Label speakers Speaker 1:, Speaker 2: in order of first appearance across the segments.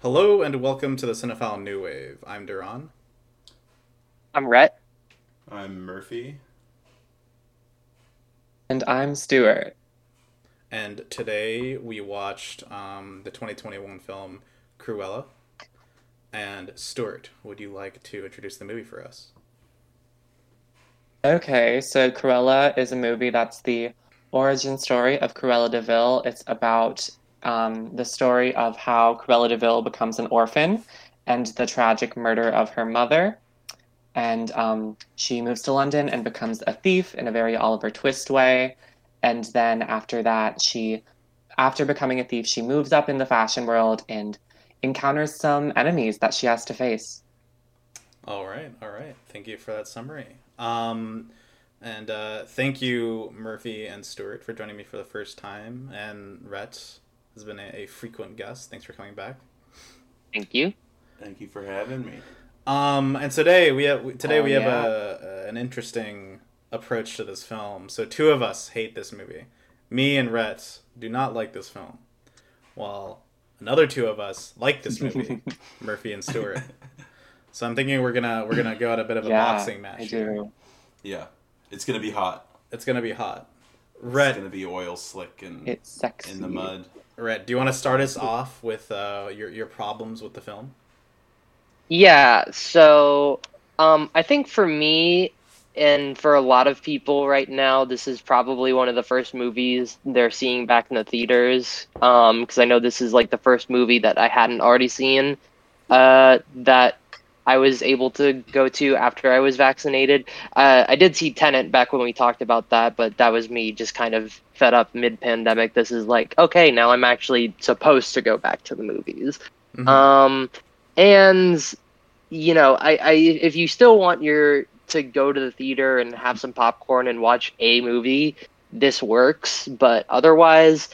Speaker 1: Hello and welcome to the Cinephile New Wave. I'm Duran.
Speaker 2: I'm Rhett.
Speaker 3: I'm Murphy.
Speaker 4: And I'm Stuart.
Speaker 1: And today we watched um, the 2021 film Cruella. And Stuart, would you like to introduce the movie for us?
Speaker 4: Okay, so Cruella is a movie that's the origin story of Cruella de Vil. It's about um, the story of how Cruella de Vil becomes an orphan and the tragic murder of her mother. And um, she moves to London and becomes a thief in a very Oliver Twist way. And then after that, she, after becoming a thief, she moves up in the fashion world and encounters some enemies that she has to face.
Speaker 1: All right, all right. Thank you for that summary. Um, and uh, thank you, Murphy and Stuart, for joining me for the first time. And Rhett has been a, a frequent guest. Thanks for coming back.
Speaker 2: Thank you.
Speaker 3: Thank you for having me.
Speaker 1: Um, and today we have today
Speaker 4: Oh,
Speaker 1: we have
Speaker 4: yeah.
Speaker 1: a, a an interesting approach to this film. So two of us hate this movie. Me and Rhett do not like this film, while another two of us like this movie, Murphy and Stuart. So I'm thinking we're gonna we're gonna go at a bit of a
Speaker 4: yeah,
Speaker 1: boxing match.
Speaker 4: I
Speaker 1: here.
Speaker 4: do.
Speaker 3: Yeah, it's gonna be hot.
Speaker 1: It's gonna be hot.
Speaker 3: It's gonna be oil slick and
Speaker 4: It's sexy.
Speaker 3: in the mud.
Speaker 1: Rhett, do you want to start us off with uh, your your problems with the film?
Speaker 2: Yeah, so um, I think for me and for a lot of people right now, this is probably one of the first movies they're seeing back in the theaters. Because I know this is like the first movie that I hadn't already seen uh, that I was able to go to after I was vaccinated. Uh, I did see Tenet back when we talked about that, but that was me just kind of fed up mid pandemic. This is like, okay, now I'm actually supposed to go back to the movies.
Speaker 1: Mhm.
Speaker 2: Um, and you know, I, I if you still want your to go to the theater and have some popcorn and watch a movie, this works. But otherwise,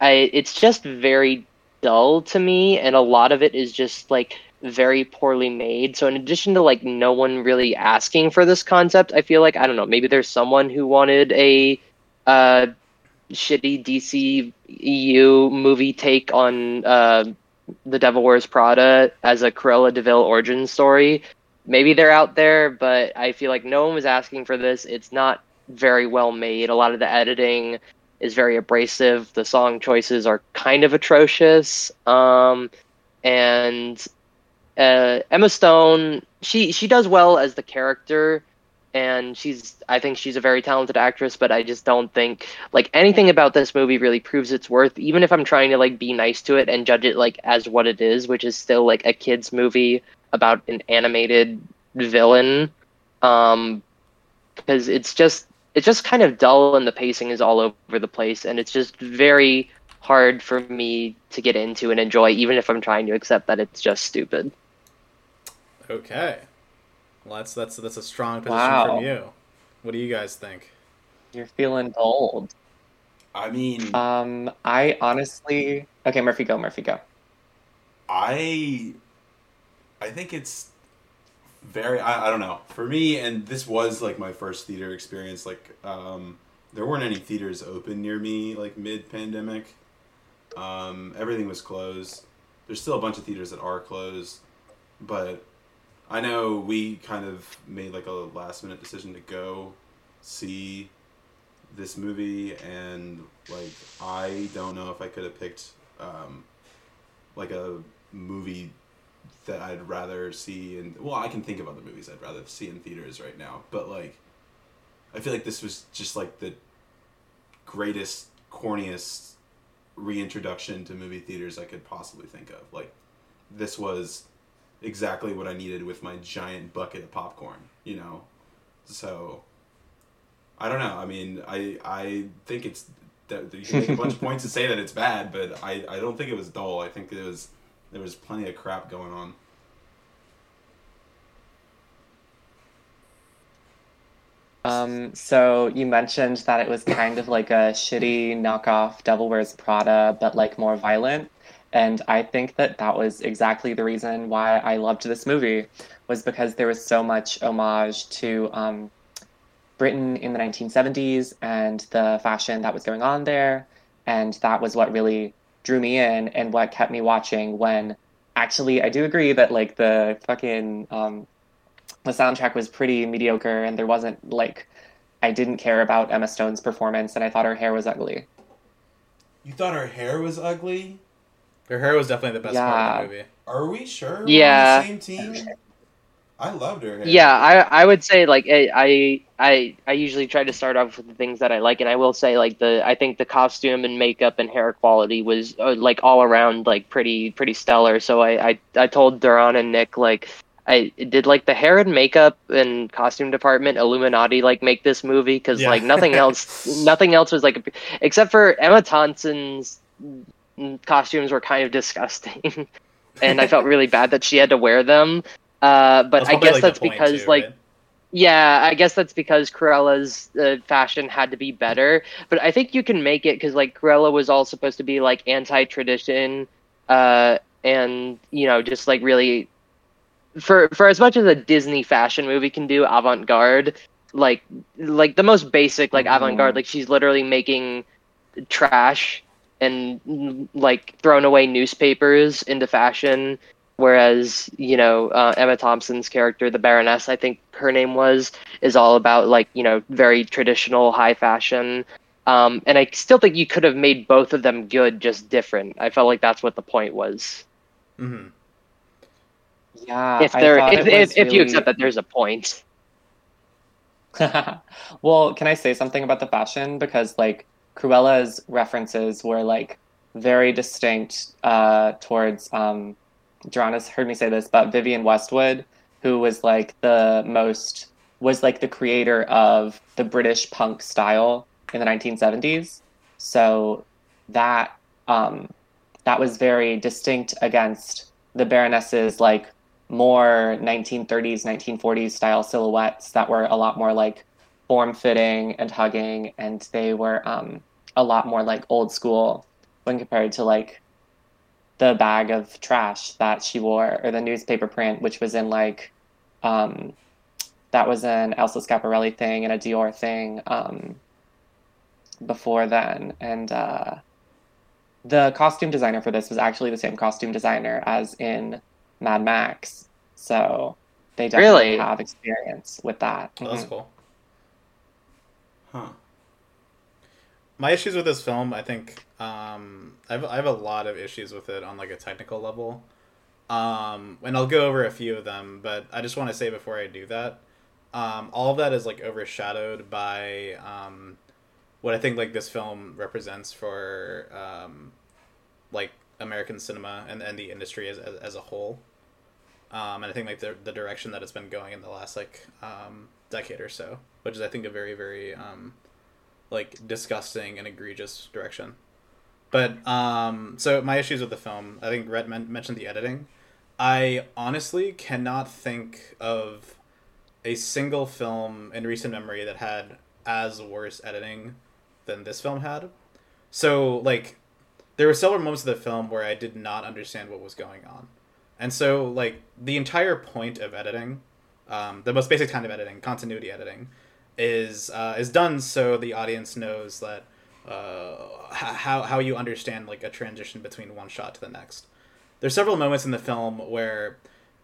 Speaker 2: I it's just very dull to me, and a lot of it is just like very poorly made. So in addition to like no one really asking for this concept, I feel like I don't know, maybe there's someone who wanted a uh shitty DC EU movie take on uh the Devil Wears Prada as a Cruella de Vil origin story. Maybe they're out there, but I feel like no one was asking for this. It's not very well made. A lot of the editing is very abrasive. The song choices are kind of atrocious. Um, and uh, Emma Stone, she she does well as the character, and she's I think she's a very talented actress. But I just don't think like anything about this movie really proves its worth. Even if I'm trying to like be nice to it and judge it like as what it is, which is still like a kids movie about an animated villain, um, because it's just it's just kind of dull and the pacing is all over the place, and it's just very hard for me to get into and enjoy, even if I'm trying to accept that it's just stupid.
Speaker 1: Okay. Well, that's that's that's a strong position
Speaker 4: Wow.
Speaker 1: from you. What do you guys think?
Speaker 4: You're feeling bold.
Speaker 3: I mean,
Speaker 4: Um, I honestly. Okay, Murphy, go. Murphy, go.
Speaker 3: I, I think it's very. I, I don't know. For me, and this was like my first theater experience. Like, um, there weren't any theaters open near me like mid pandemic. Um, everything was closed. There's still a bunch of theaters that are closed, but I know we kind of made like a last minute decision to go see this movie, and like I don't know if I could have picked um, like a movie that I'd rather see in well, I can think of other movies I'd rather see in theaters right now, but like I feel like this was just like the greatest, corniest reintroduction to movie theaters I could possibly think of. Like this was exactly what I needed with my giant bucket of popcorn, you know. So I don't know. I mean, I I think it's that you can make a bunch of points to say that it's bad, but I I don't think it was dull. I think it was there was plenty of crap going on.
Speaker 4: Um, so you mentioned that it was kind of like a shitty knockoff Devil Wears Prada, but like more violent. And I think that that was exactly the reason why I loved this movie, was because there was so much homage to um, Britain in the 1970s and the fashion that was going on there. And that was what really drew me in and what kept me watching when actually, I do agree that like the fucking um, the soundtrack was pretty mediocre, and there wasn't like I didn't care about Emma Stone's performance, and I thought her hair was ugly.
Speaker 3: You thought her hair was ugly?
Speaker 1: Her hair was definitely the best part of the movie.
Speaker 3: Are we sure? we're
Speaker 2: Yeah.
Speaker 3: on the same team. I loved her hair.
Speaker 2: Yeah, I I would say like I I I I usually try to start off with the things that I like, and I will say like the I think the costume and makeup and hair quality was uh, like all around like pretty pretty stellar. So I I I told Duran and Nick like. I did like the hair and makeup and costume department Illuminati like make this movie because
Speaker 1: Yeah.
Speaker 2: like nothing else nothing else was like except for Emma Thompson's costumes were kind of disgusting and I felt really bad that she had to wear them uh, but I guess
Speaker 1: like,
Speaker 2: that's because
Speaker 1: too,
Speaker 2: like
Speaker 1: right?
Speaker 2: yeah, I guess that's because Cruella's uh, fashion had to be better. But I think you can make it because like Cruella was all supposed to be like anti-tradition, uh, and you know just like really for for as much as a Disney fashion movie can do, avant-garde, like like the most basic like
Speaker 4: Mhm.
Speaker 2: avant-garde, like she's literally making trash and like thrown away newspapers into fashion whereas you know uh, Emma Thompson's character, the Baroness, I think her name was, is all about like you know very traditional high fashion. Um, and I still think you could have made both of them good, just different. I felt like that's what the point was.
Speaker 1: Mhm.
Speaker 4: Yeah,
Speaker 2: if there,
Speaker 4: thought
Speaker 2: if, if,
Speaker 4: was
Speaker 2: if you accept that there's a point.
Speaker 4: well, can I say something about the fashion? Because like Cruella's references were like very distinct uh, towards um, John heard me say this, but Vivienne Westwood, who was like the most was like the creator of the British punk style in the 1970s. So that um, that was very distinct against the Baroness's like more 1930s, 1940s style silhouettes that were a lot more like form fitting and hugging, and they were um, a lot more like old school when compared to like the bag of trash that she wore or the newspaper print, which was in like um, that was an Elsa Schiaparelli thing and a Dior thing um, before then, and uh, the costume designer for this was actually the same costume designer as in Mad Max, so they definitely
Speaker 2: Really?
Speaker 4: have experience with that.
Speaker 1: Oh, that's
Speaker 4: Mhm.
Speaker 1: cool. My issues with this film, I think, um, I have, I have a lot of issues with it on like a technical level, um, and I'll go over a few of them. But I just want to say before I do that, um, all of that is like overshadowed by um, what I think like this film represents for um, like American cinema and, and the industry as, as, as a whole. Um, and I think like the, the direction that it's been going in the last like um, decade or so, which is I think a very very um, like disgusting and egregious direction. But um, so my issues with the film, I think Rhett men- mentioned the editing. I honestly cannot think of a single film in recent memory that had as worse editing than this film had. So like there were several moments of the film where I did not understand what was going on. And so like the entire point of editing, um, the most basic kind of editing, continuity editing, is uh, is done so the audience knows that uh, how how you understand like a transition between one shot to the next. There's several moments in the film where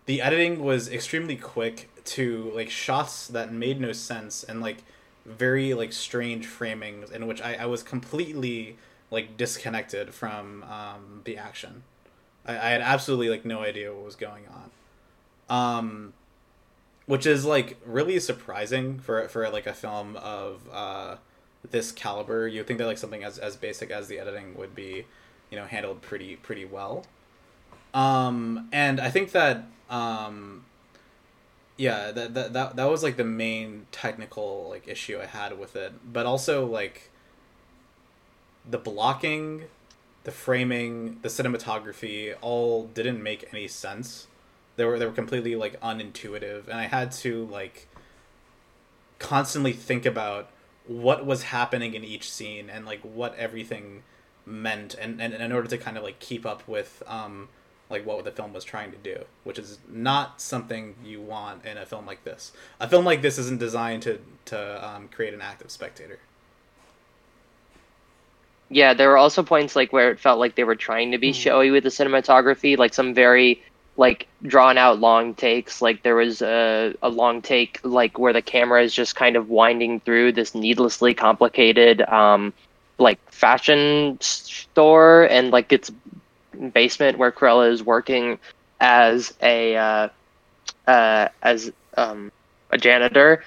Speaker 1: the editing was extremely quick to like shots that made no sense and like very like strange framings in which I, I was completely like disconnected from um, the action. I, I had absolutely like no idea what was going on. Um, which is like really surprising for for like a film of uh, this caliber. You think that like something as as basic as the editing would be, you know, handled pretty pretty well. Um, and I think that um, yeah, that, that that that was like the main technical like issue I had with it, but also like the blocking, the framing, the cinematography all didn't make any sense. They were they were completely like unintuitive, and I had to like constantly think about what was happening in each scene and like what everything meant and, and, and in order to kind of like keep up with um like what the film was trying to do which is not something you want in a film like this. A film like this isn't designed to to um, create an active spectator.
Speaker 2: Yeah, there were also points like where it felt like they were trying to be showy with the cinematography, like some very like drawn out long takes. Like there was a a long take like where the camera is just kind of winding through this needlessly complicated um like fashion store and like its basement where Cruella is working as a uh, uh, as um, a janitor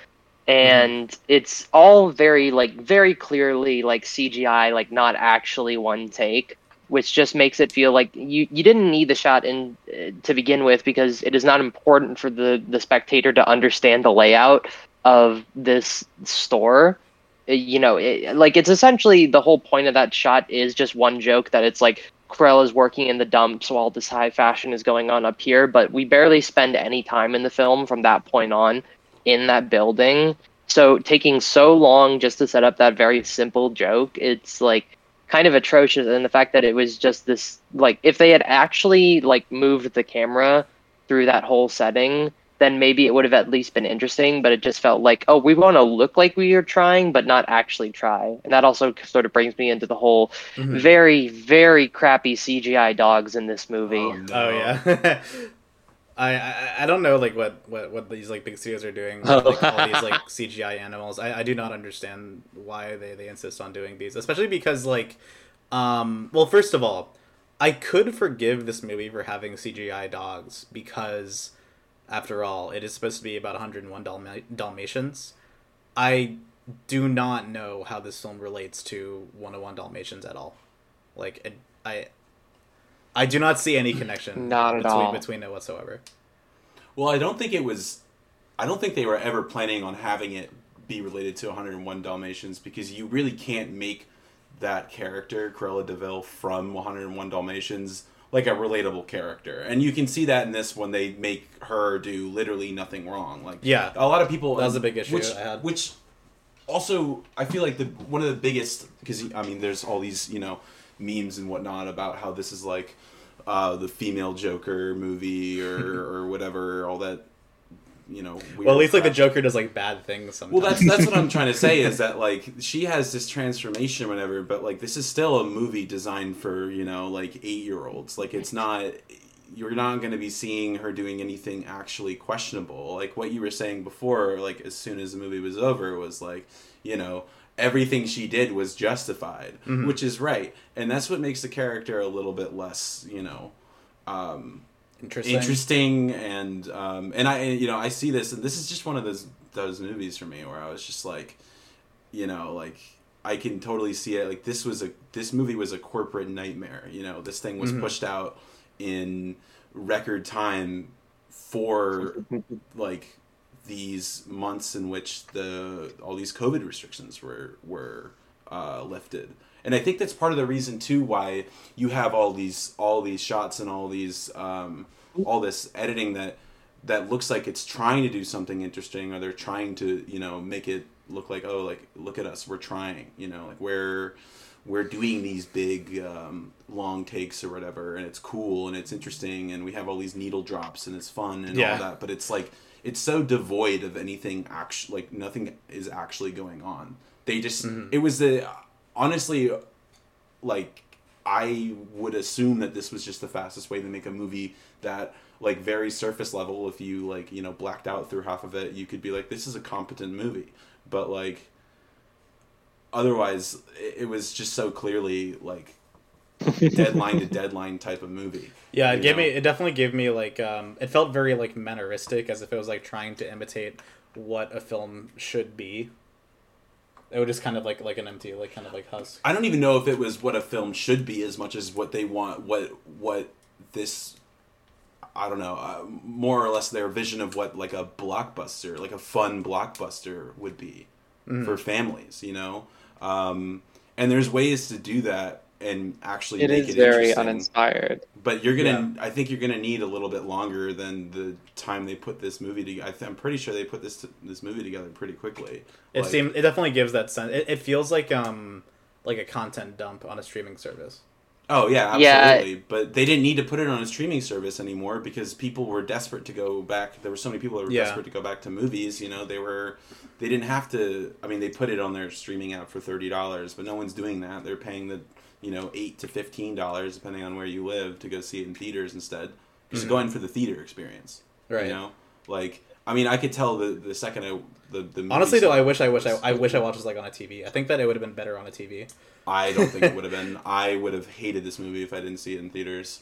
Speaker 2: and it's all very like very clearly like CGI, like not actually one take, which just makes it feel like you you didn't need the shot in uh, to begin with because it is not important for the the spectator to understand the layout of this store. Uh, You know, it, like it's essentially the whole point of that shot is just one joke that it's like Cruella's working in the dumps while this high fashion is going on up here, but we barely spend any time in the film from that point on in that building. So taking so long just to set up that very simple joke, it's like kind of atrocious and the fact that it was just this like if they had actually like moved the camera through that whole setting, then maybe it would have at least been interesting, but it just felt like, oh, we want to look like we are trying but not actually try. And that also sort of brings me into the whole
Speaker 1: Mhm.
Speaker 2: very very crappy CGI dogs in this movie.
Speaker 3: Oh, no.
Speaker 1: Oh yeah. I, I I don't know like what, what, what these like big studios are doing with,
Speaker 4: Oh.
Speaker 1: like all these like CGI animals. I, I do not understand why they, they insist on doing these, especially because like um well first of all, I could forgive this movie for having CGI dogs because after all, it is supposed to be about 101 Dalma- Dalmatians. I do not know how this film relates to 101 Dalmatians at all. Like I I do not see any connection
Speaker 4: Not at
Speaker 1: between,
Speaker 4: all.
Speaker 1: between it whatsoever.
Speaker 3: Well, I don't think it was. I don't think they were ever planning on having it be related to 101 Dalmatians because you really can't make that character, Cruella de Vil, from 101 Dalmatians, like a relatable character. And you can see that in this when they make her do literally nothing wrong. Like,
Speaker 1: Yeah.
Speaker 3: a lot of people.
Speaker 1: That was a big issue
Speaker 3: Which,
Speaker 1: I had.
Speaker 3: which also, I feel like the one of the biggest because I mean, there's all these you know memes and whatnot about how this is like uh, the female Joker movie or or whatever, all that you know.
Speaker 1: Well, at least like the. Joker does like bad things sometimes.
Speaker 3: Well, that's that's what I'm trying to say is that like she has this transformation, or whatever. But like this is still a movie designed for you know like eight year olds. Like it's not. You're not going to be seeing her doing anything actually questionable. Like what you were saying before. Like as soon as the movie was over, was like you know everything she did was justified,
Speaker 1: Mhm.
Speaker 3: which is right, and that's what makes the character a little bit less you know. Um,
Speaker 1: interesting.
Speaker 3: interesting and um and i you know i see this and this is just one of those those movies for me where i was just like you know like i can totally see it like this was a this movie was a corporate nightmare you know this thing was
Speaker 1: Mhm.
Speaker 3: pushed out in record time for like these months in which the all these covid restrictions were were uh, lifted and i think that's part of the reason too why you have all these all these shots and all these um, all this editing that that looks like it's trying to do something interesting or they're trying to you know make it look like oh like look at us we're trying you know like we're we're doing these big um, long takes or whatever and it's cool and it's interesting and we have all these needle drops and it's fun and
Speaker 1: Yeah.
Speaker 3: all that but it's like it's so devoid of anything actually like nothing is actually going on. They just
Speaker 1: Mhm.
Speaker 3: it was the honestly like I would assume that this was just the fastest way to make a movie that like very surface level. If you like you know blacked out through half of it you could be like this is a competent movie. But like otherwise it, it was just so clearly like deadline to deadline type of movie
Speaker 1: Yeah, it gave
Speaker 3: know?
Speaker 1: me. It definitely gave me like. Um, it felt very like manneristic, as if it was like trying to imitate what a film should be. It was just kind of like like an empty, like kind of like husk.
Speaker 3: I don't even know if it was what a film should be as much as what they want what what this I don't know uh, more or less their vision of what like a blockbuster like a fun blockbuster would be
Speaker 1: Mhm.
Speaker 3: for families you know um, and there's ways to do that and actually
Speaker 4: It
Speaker 3: make
Speaker 4: is
Speaker 3: it
Speaker 4: very
Speaker 3: interesting.
Speaker 4: uninspired.
Speaker 3: but you're gonna I think you're gonna need a little bit longer than the time they put this movie together I'm pretty sure they put this this movie together pretty quickly
Speaker 1: It
Speaker 3: Like-
Speaker 1: seems. It definitely gives that sense. It, it feels like um like a content dump on a streaming service.
Speaker 3: Oh yeah,
Speaker 2: Yeah.
Speaker 3: absolutely. But they didn't need to put it on a streaming service anymore because people were desperate to go back. There were so many people that were
Speaker 1: Yeah.
Speaker 3: desperate to go back to movies. You know, they were. They didn't have to. I mean, they put it on their streaming app for thirty dollars, but no one's doing that. They're paying the you know eight to fifteen dollars depending on where you live to go see it in theaters instead. Just
Speaker 1: Mhm.
Speaker 3: going for the theater experience.
Speaker 1: Right.
Speaker 3: You know, like I mean, I could tell the the second I the the movie
Speaker 1: Honestly, though, I wish I wish I, I wish I watched this like on a TV. I think that it would have been better on a TV.
Speaker 3: I don't think it would have been. I would have hated this movie if I didn't see it in theaters.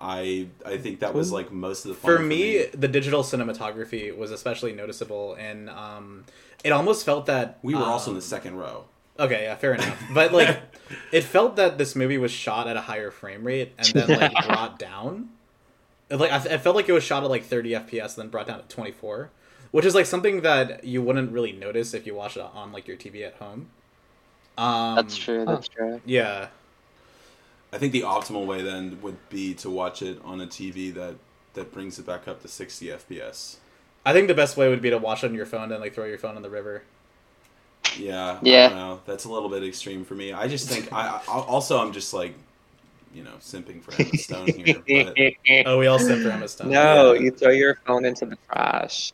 Speaker 3: I I think that was like most of the fun
Speaker 1: For me, the digital cinematography was especially noticeable, and um, it almost felt that
Speaker 3: we were also in
Speaker 1: um,
Speaker 3: the second row.
Speaker 1: Okay, yeah, fair enough. But like, it felt that this movie was shot at a higher frame rate and then like brought down. It, Like I, I felt like it was shot at like 30 FPS, and then brought down to 24, which is like something that you wouldn't really notice if you watch it on like your TV at home. Um,
Speaker 2: That's true. That's true.
Speaker 1: Yeah,
Speaker 3: I think the optimal way then would be to watch it on a TV that that brings it back up to 60 FPS.
Speaker 1: I think the best way would be to watch it on your phone and like throw your phone in the river.
Speaker 3: Yeah.
Speaker 2: Yeah.
Speaker 3: I don't know. That's a little bit extreme for me. I just think I, I also I'm just like, you know, simping for Emma Stone here. But,
Speaker 1: Oh, we all simp for Emma Stone.
Speaker 4: no,
Speaker 3: Yeah.
Speaker 4: you throw your phone into the trash.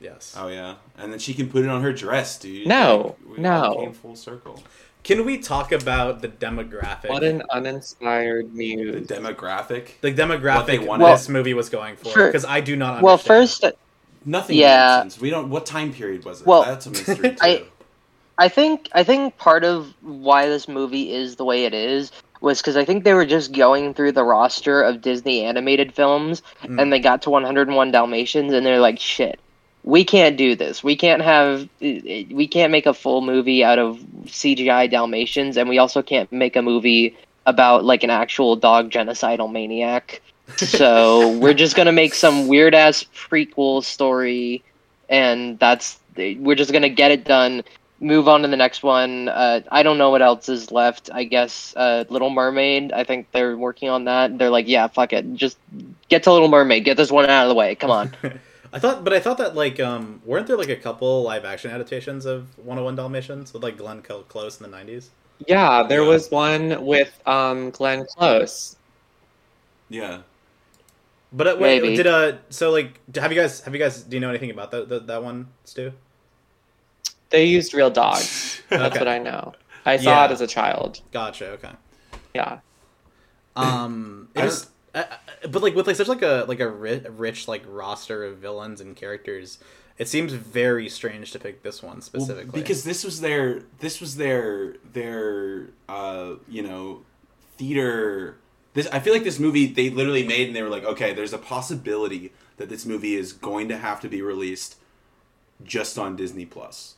Speaker 1: Yes.
Speaker 3: oh yeah, and then she can put it on her dress, dude.
Speaker 4: No,
Speaker 3: Like, we
Speaker 4: no.
Speaker 3: came full circle.
Speaker 1: Can we talk about the demographic?
Speaker 4: What an uninspired
Speaker 3: The demographic.
Speaker 1: the
Speaker 3: What they
Speaker 1: demographic
Speaker 3: wanted.
Speaker 1: this movie was going for
Speaker 2: For-
Speaker 1: because I do not.
Speaker 2: Well, first, uh,
Speaker 3: Nothing
Speaker 2: Yeah.
Speaker 3: makes. We don't. What time period was it?
Speaker 2: Well,
Speaker 3: That's a mystery too.
Speaker 2: I- I think I think part of why this movie is the way it is was because I think they were just going through the roster of Disney animated films,
Speaker 1: Mm.
Speaker 2: and they got to 101 Dalmatians, and they're like, "Shit, we can't do this. We can't have we can't make a full movie out of CGI Dalmatians, and we also can't make a movie about like an actual dog genocidal maniac. So we're just gonna make some weird ass prequel story, and that's we're just gonna get it done. Move on to the next one. Uh, I don't know what else is left. I guess uh, Little Mermaid. I think they're working on that. They're like, yeah, fuck it, just get to Little Mermaid. Get this one out of the way. Come on.
Speaker 1: I thought, but I thought that like, um, weren't there like a couple live action adaptations of 101 Dalmatians with like Glenn Close in the 90s?
Speaker 4: Yeah, there
Speaker 3: Yeah.
Speaker 4: was one with um, Glenn Close.
Speaker 3: yeah.
Speaker 1: But uh, wait,
Speaker 2: Maybe.
Speaker 1: did uh, so like, have you guys, have you guys, do you know anything about that that, that one, Stu?
Speaker 4: They used real dogs. That's
Speaker 1: Okay.
Speaker 4: what I know. I saw
Speaker 1: Yeah.
Speaker 4: it as a child.
Speaker 1: Gotcha. Okay.
Speaker 4: Yeah.
Speaker 1: Um, it
Speaker 3: I
Speaker 1: just, uh, uh, but like with like such like a like a rich, rich like roster of villains and characters, it seems very strange to pick this one
Speaker 3: Well,
Speaker 1: specifically.
Speaker 3: because this was their this was their their uh you know theater this i feel like this movie they literally made and they were like okay there's a possibility that this movie is going to have to be released just on disney plus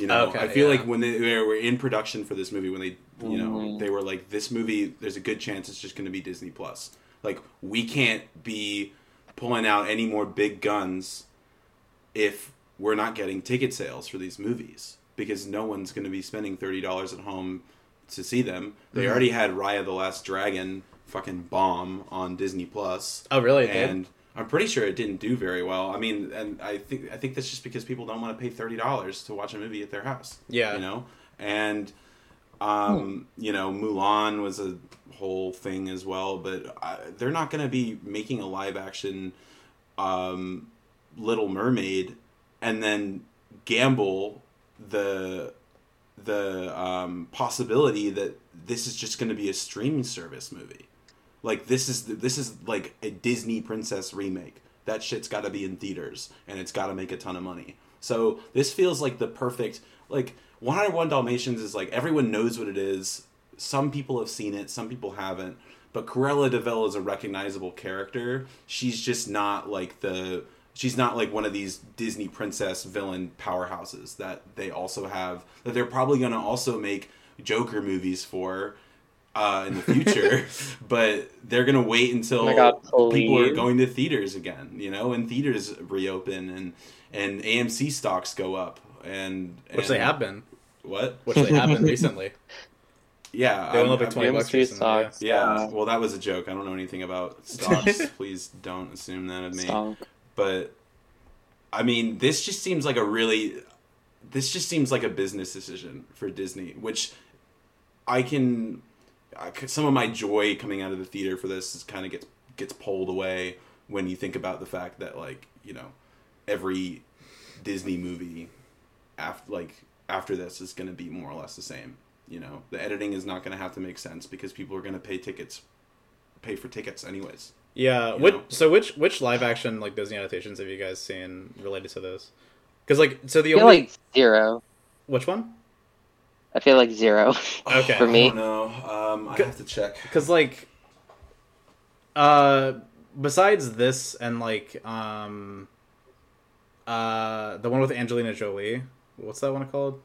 Speaker 3: you know
Speaker 1: Okay,
Speaker 3: i feel
Speaker 1: yeah.
Speaker 3: like when they, they were in production for this movie when they you know
Speaker 4: Mhm.
Speaker 3: they were like this movie there's a good chance it's just going to be disney plus like we can't be pulling out any more big guns if we're not getting ticket sales for these movies because no one's going to be spending $30 at home to see them. They
Speaker 1: Mhm.
Speaker 3: already had Raya the Last Dragon fucking bomb on Disney Plus
Speaker 1: oh really?
Speaker 3: And. I'm pretty sure it didn't do very well. I mean, and I think I think that's just because people don't want to pay $30 to watch a movie at their house
Speaker 1: Yeah.
Speaker 3: you know and um you know mulan was a whole thing as well but I, they're not going to be making a live action um little mermaid and then gamble the the um possibility that this is just going to be a streaming service movie like this is this is like a Disney princess remake. That shit's got to be in theaters and it's got to make a ton of money. So this feels like the perfect like 101 Dalmatians is like everyone knows what it is. Some people have seen it, some people haven't. But Cruella de Vil is a recognizable character. She's just not like the she's not like one of these Disney princess villain powerhouses that they also have that they're probably going to also make Joker movies for uh, in the future, but they're gonna wait until
Speaker 4: Oh God,
Speaker 3: people are going to theaters again. You know, and theaters reopen and and AMC stocks go up, and
Speaker 1: Which they have been.
Speaker 3: What?
Speaker 1: Which they have been recently.
Speaker 3: Yeah,
Speaker 1: They only
Speaker 3: I'm-
Speaker 1: look like
Speaker 3: I'm-
Speaker 1: twenty bucks
Speaker 4: AMC
Speaker 1: recently. Yeah.
Speaker 4: stocks.
Speaker 3: Yeah,
Speaker 4: Yeah.
Speaker 3: well, that was a joke. I don't know anything about stocks. Please don't assume that of me.
Speaker 4: Stonk.
Speaker 3: But I mean, this just seems like a really this just seems like a business decision for Disney, which I can I, c- some of my joy coming out of the theater for this is kind of gets gets pulled away when you think about the fact that like, you know, every Disney movie after like after this is going to be more or less the same. you know the editing is not going to have to make sense because people are going to pay tickets, pay for tickets anyways.
Speaker 1: Yeah. Which, so which which live action like Disney adaptations have you guys seen related to those? Because like so the
Speaker 2: I feel
Speaker 1: only
Speaker 2: like zero.
Speaker 1: which one?
Speaker 2: I feel like zero.
Speaker 1: Okay.
Speaker 2: For me.
Speaker 3: No. Um, I have to check.
Speaker 1: Because like, uh, besides this and like um, uh, the one with Angelina Jolie. What's that one called?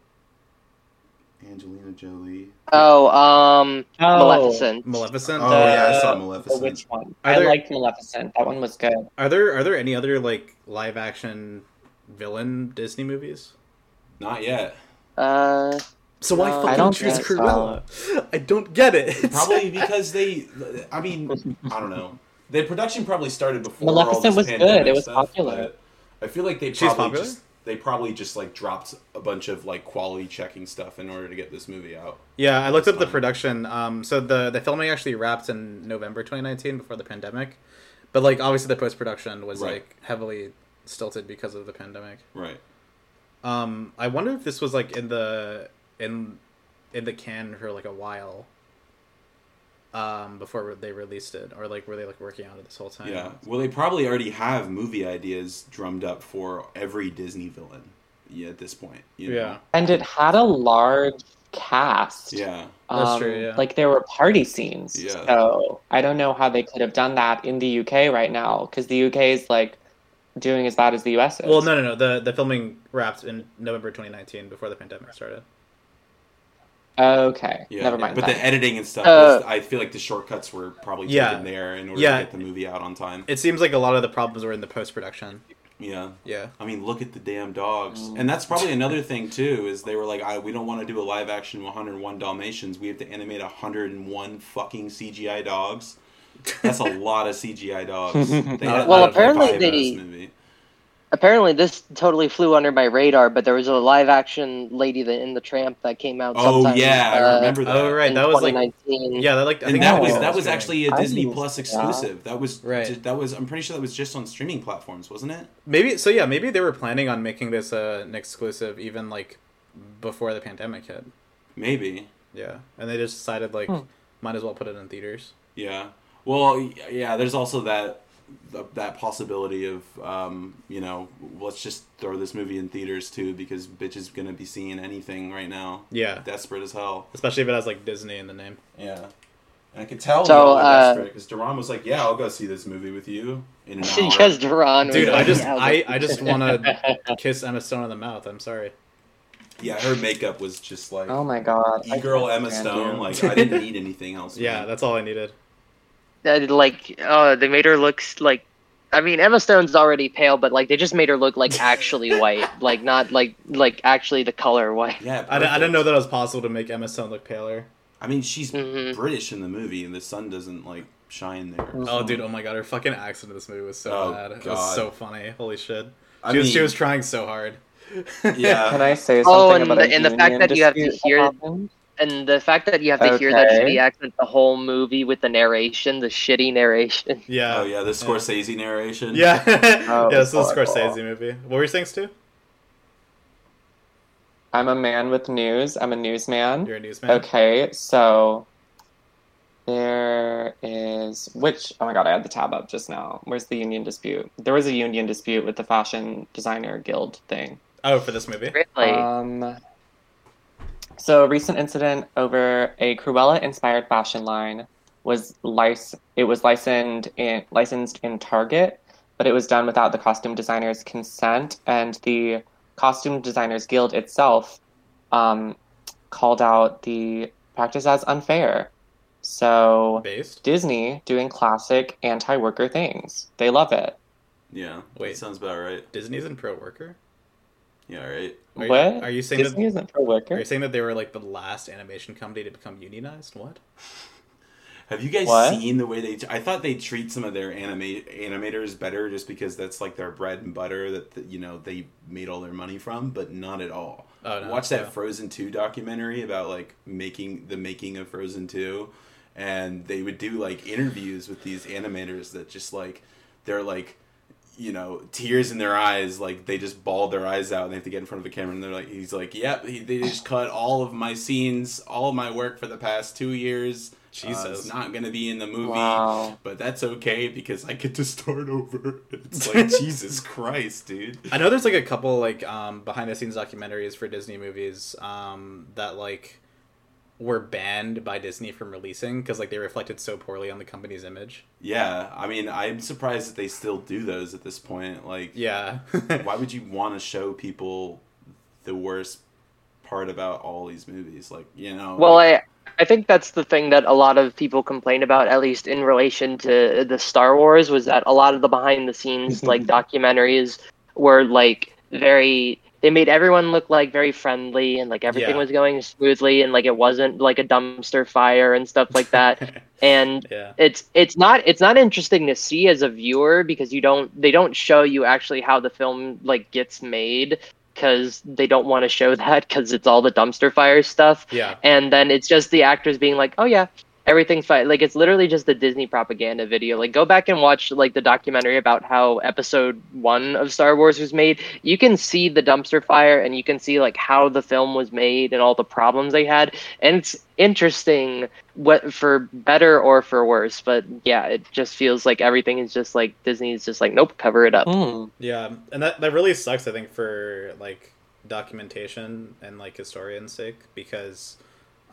Speaker 3: Angelina Jolie.
Speaker 2: Oh, um,
Speaker 4: Oh,
Speaker 2: Maleficent.
Speaker 1: Maleficent.
Speaker 3: Oh yeah, I saw Maleficent.
Speaker 4: which one?
Speaker 1: Are
Speaker 4: I
Speaker 1: there-
Speaker 4: liked Maleficent. That one was good.
Speaker 1: Are there are there any other like live action villain Disney movies?
Speaker 3: Not yet.
Speaker 2: Uh,
Speaker 1: So why
Speaker 2: No, I
Speaker 1: fucking
Speaker 4: don't
Speaker 1: choose
Speaker 4: get so.
Speaker 1: Cruella? I don't get it.
Speaker 3: Probably because they. I mean, I don't know. The production probably started before. all
Speaker 4: Maleficent
Speaker 3: this
Speaker 4: was good. It was
Speaker 3: stuff,
Speaker 4: popular.
Speaker 3: I feel like they
Speaker 1: She's
Speaker 3: probably
Speaker 1: popular?
Speaker 3: just they probably just like dropped a bunch of like quality checking stuff in order to get this movie out.
Speaker 1: Yeah, I looked up the production. Um, so the the filming actually wrapped in November 2019 before the pandemic, but like obviously the post production was
Speaker 3: Right.
Speaker 1: like heavily stilted because of the pandemic.
Speaker 3: Right.
Speaker 1: Um, I wonder if this was like in the in in the can for like a while. Um, before they released it, or like were they like working on it this whole time?
Speaker 3: Yeah. Well, they probably already have movie ideas drummed up for every Disney villain. Yeah, at this point. you know?
Speaker 1: Yeah.
Speaker 4: And it had a large cast.
Speaker 3: Yeah.
Speaker 1: That's
Speaker 4: Um,
Speaker 1: true, yeah.
Speaker 4: Like there were party scenes.
Speaker 3: Yeah.
Speaker 4: So I don't know how they could have done that in the UK right now because the UK is like doing as bad as the US is.
Speaker 1: Well, no, no, no. The the filming wrapped in November 2019 before the pandemic started.
Speaker 4: Okay.
Speaker 3: Yeah.
Speaker 4: Never mind.
Speaker 3: But
Speaker 4: then.
Speaker 3: the editing and stuff,
Speaker 2: Uh,
Speaker 3: was, I feel like the shortcuts were probably
Speaker 1: Yeah.
Speaker 3: taken there in order
Speaker 1: Yeah.
Speaker 3: to get the movie out on time.
Speaker 1: It seems like a lot of the problems were in the post production.
Speaker 3: Yeah.
Speaker 1: Yeah.
Speaker 3: I mean, look at the damn dogs.
Speaker 4: Mm.
Speaker 3: And that's probably another thing too is they were like, I, we don't want to do a live action 101 Dalmatians. We have to animate 101 fucking CGI dogs. That's a lot of CGI dogs. They had
Speaker 1: Well,
Speaker 2: apparently they-
Speaker 3: this movie.
Speaker 2: Apparently this totally flew under my radar, but there was a live action Lady that in the Tramp that came out.
Speaker 3: Oh
Speaker 2: sometime,
Speaker 3: yeah, I
Speaker 2: uh,
Speaker 3: remember that.
Speaker 1: Oh right, that was like
Speaker 2: 2019.
Speaker 1: yeah, that like I
Speaker 3: And
Speaker 1: think
Speaker 3: that was
Speaker 4: was
Speaker 3: that was actually a Disney
Speaker 4: used
Speaker 3: Plus
Speaker 4: that.
Speaker 3: exclusive. That was
Speaker 1: Right.
Speaker 3: ju- That was I'm pretty sure that was just on streaming platforms, wasn't it?
Speaker 1: maybe so yeah maybe they were planning on making this uh, an exclusive even like before the pandemic hit.
Speaker 3: Maybe.
Speaker 1: Yeah, and they just decided like
Speaker 4: Hmm.
Speaker 1: might as well put it in theaters.
Speaker 3: Yeah. Well, yeah. There's also that th- that possibility of um, you know let's just throw this movie in theaters too because bitch is gonna be seeing anything right now.
Speaker 1: Yeah,
Speaker 3: Desperate as hell.
Speaker 1: especially if it has like Disney in the name.
Speaker 3: Yeah. And I could tell
Speaker 2: So, uh,
Speaker 3: desperate because Duran was like, "Yeah, I'll go see this movie with you in an hour."
Speaker 2: because Duran. was
Speaker 1: Dude, I just I, I just want to kiss Emma Stone in the mouth. I'm sorry.
Speaker 3: yeah, her makeup was just like
Speaker 4: oh my god. I
Speaker 3: e-girl Emma Stone.
Speaker 4: you.
Speaker 3: Like I didn't need anything else.
Speaker 1: Yeah, that's all I needed.
Speaker 2: That, like oh they made her look like I mean Emma Stone's already pale, but like they just made her look like actually white, like not like like actually the color white.
Speaker 3: yeah.
Speaker 1: I, didn't know that it was possible to make Emma Stone look paler.
Speaker 3: I mean, she's
Speaker 2: Mhm.
Speaker 3: British in the movie, and the sun doesn't like shine there.
Speaker 1: Oh,
Speaker 3: so-
Speaker 1: dude! Oh my god, her fucking accent in this movie was so
Speaker 3: Oh,
Speaker 1: bad. It was so funny. Holy shit! She
Speaker 3: I
Speaker 1: was she was trying so hard.
Speaker 3: Yeah.
Speaker 4: Can I say something
Speaker 2: Oh, and
Speaker 4: about
Speaker 2: the-
Speaker 4: a
Speaker 2: and the fact that you have to hear-
Speaker 4: happened?
Speaker 2: And the fact that you have to hear that shitty accent the whole movie with the narration, the shitty narration.
Speaker 1: Yeah.
Speaker 3: Oh yeah, the Scorsese narration.
Speaker 1: Yeah.
Speaker 4: Oh,
Speaker 1: yeah. This is a. Scorsese movie. What were you saying, Stu?
Speaker 4: I'm a man with news. I'm a newsman.
Speaker 1: You're a newsman.
Speaker 4: Okay, so there is which oh my god, I had the tab up just now. Where's the union dispute? There was a union dispute with the fashion designer guild thing.
Speaker 1: Oh, for this movie.
Speaker 2: Really?
Speaker 4: Um so a recent incident over a Cruella inspired fashion line was lic- it was licensed in licensed in Target, but it was done without the costume designer's consent and the costume designers guild itself um, called out the practice as unfair. So
Speaker 1: Based.
Speaker 4: Disney doing classic anti-worker things. They love it.
Speaker 3: Yeah.
Speaker 1: Wait.
Speaker 3: Sounds about right.
Speaker 1: Disney's in pro worker.
Speaker 3: Yeah. Right.
Speaker 1: Are you-
Speaker 4: what?
Speaker 1: are you saying
Speaker 4: Disney
Speaker 1: that?
Speaker 4: isn't pro
Speaker 1: Are
Speaker 4: worker?
Speaker 1: you saying that they were like the last animation company to become unionized? What?
Speaker 3: Have you guys
Speaker 4: What?
Speaker 3: seen the way they? I thought they treat some of their animate animators better just because that's like their bread and butter that, that you know they made all their money from, but not at all.
Speaker 1: Oh, no,
Speaker 3: Watch that. Frozen Two documentary about like making the making of Frozen Two, and they would do like interviews with these animators that just like they're like you know, tears in their eyes, like they just bawled their eyes out and they have to get in front of the camera and they're like, he's like, yep, he, they just cut all of my scenes, all of my work for the past two years. Uh,
Speaker 1: Jesus.
Speaker 3: it's not gonna be in the movie,
Speaker 4: Wow.
Speaker 3: but that's okay because I get to start over. It's like Jesus Christ, dude.
Speaker 1: I know there's like a couple like um, behind the scenes documentaries for Disney movies um, that like were banned by Disney from releasing because like they reflected so poorly on the company's image.
Speaker 3: Yeah, I mean, I'm surprised that they still do those at this point. Like,
Speaker 1: Yeah.
Speaker 3: why would you want to show people the worst part about all these movies? Like, you know,
Speaker 2: Well,
Speaker 3: like,
Speaker 2: I I think that's the thing that a lot of people complain about, at least in relation to the Star Wars, was that a lot of the behind the scenes like documentaries were like very. They made everyone look like very friendly and like everything
Speaker 1: Yeah.
Speaker 2: was going smoothly and like it wasn't like a dumpster fire and stuff like that. and
Speaker 1: yeah.
Speaker 2: it's it's not it's not interesting to see as a viewer because you don't they don't show you actually how the film like gets made because they don't want to show that because it's all the dumpster fire stuff
Speaker 1: Yeah.
Speaker 2: and then it's just the actors being like oh yeah everything's fine like it's literally just the disney propaganda video like go back and watch like the documentary about how episode one of star wars was made you can see the dumpster fire and you can see like how the film was made and all the problems they had and it's interesting what for better or for worse but yeah it just feels like everything is just like disney's just like nope cover it up
Speaker 4: Hmm.
Speaker 1: Yeah, and that that really sucks. I think for like documentation and like historians' sake because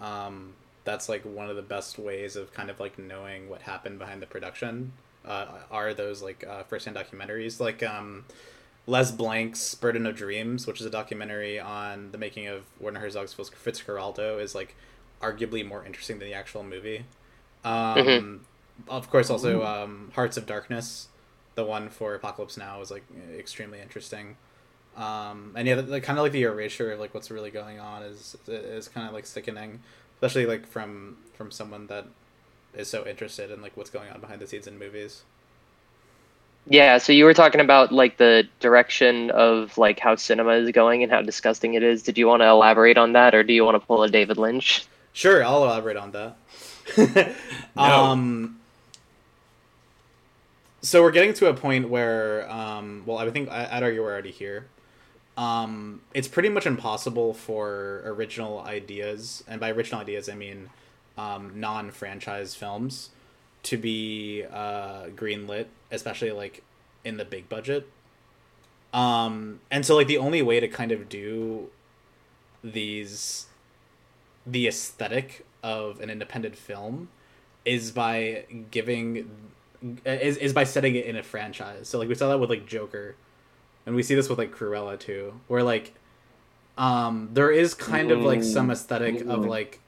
Speaker 1: um, that's like one of the best ways of kind of like knowing what happened behind the production. Uh, are those like uh, first-hand documentaries like um, Les Blank's Burden of Dreams, which is a documentary on the making of Werner Herzog's Fitzcarraldo, is like arguably more interesting than the actual movie. Um,
Speaker 2: Mhm.
Speaker 1: Of course, also um, Hearts of Darkness, the one for Apocalypse Now, is like extremely interesting. Um, and yeah, the, the kind of like the erasure of like what's really going on is is kind of like sickening, especially like from from someone that is so interested in like what's going on behind the scenes in movies.
Speaker 2: Yeah, so you were talking about like the direction of like how cinema is going and how disgusting it is. Did you want to elaborate on that, or do you want to pull a David Lynch?
Speaker 1: Sure, I'll elaborate on that.
Speaker 3: No.
Speaker 1: Um, so we're getting to a point where, um, well, I think I, I'd argue we're already here. Um, it's pretty much impossible for original ideas, and by original ideas I mean um, non-franchise films, to be uh, greenlit, especially like in the big budget. Um, and so like the only way to kind of do these the aesthetic of an independent film is by giving is, is by setting it in a franchise. So like we saw that with like Joker, and we see this with like Cruella too, where like um there is kind of like some aesthetic of
Speaker 2: Mm.
Speaker 1: like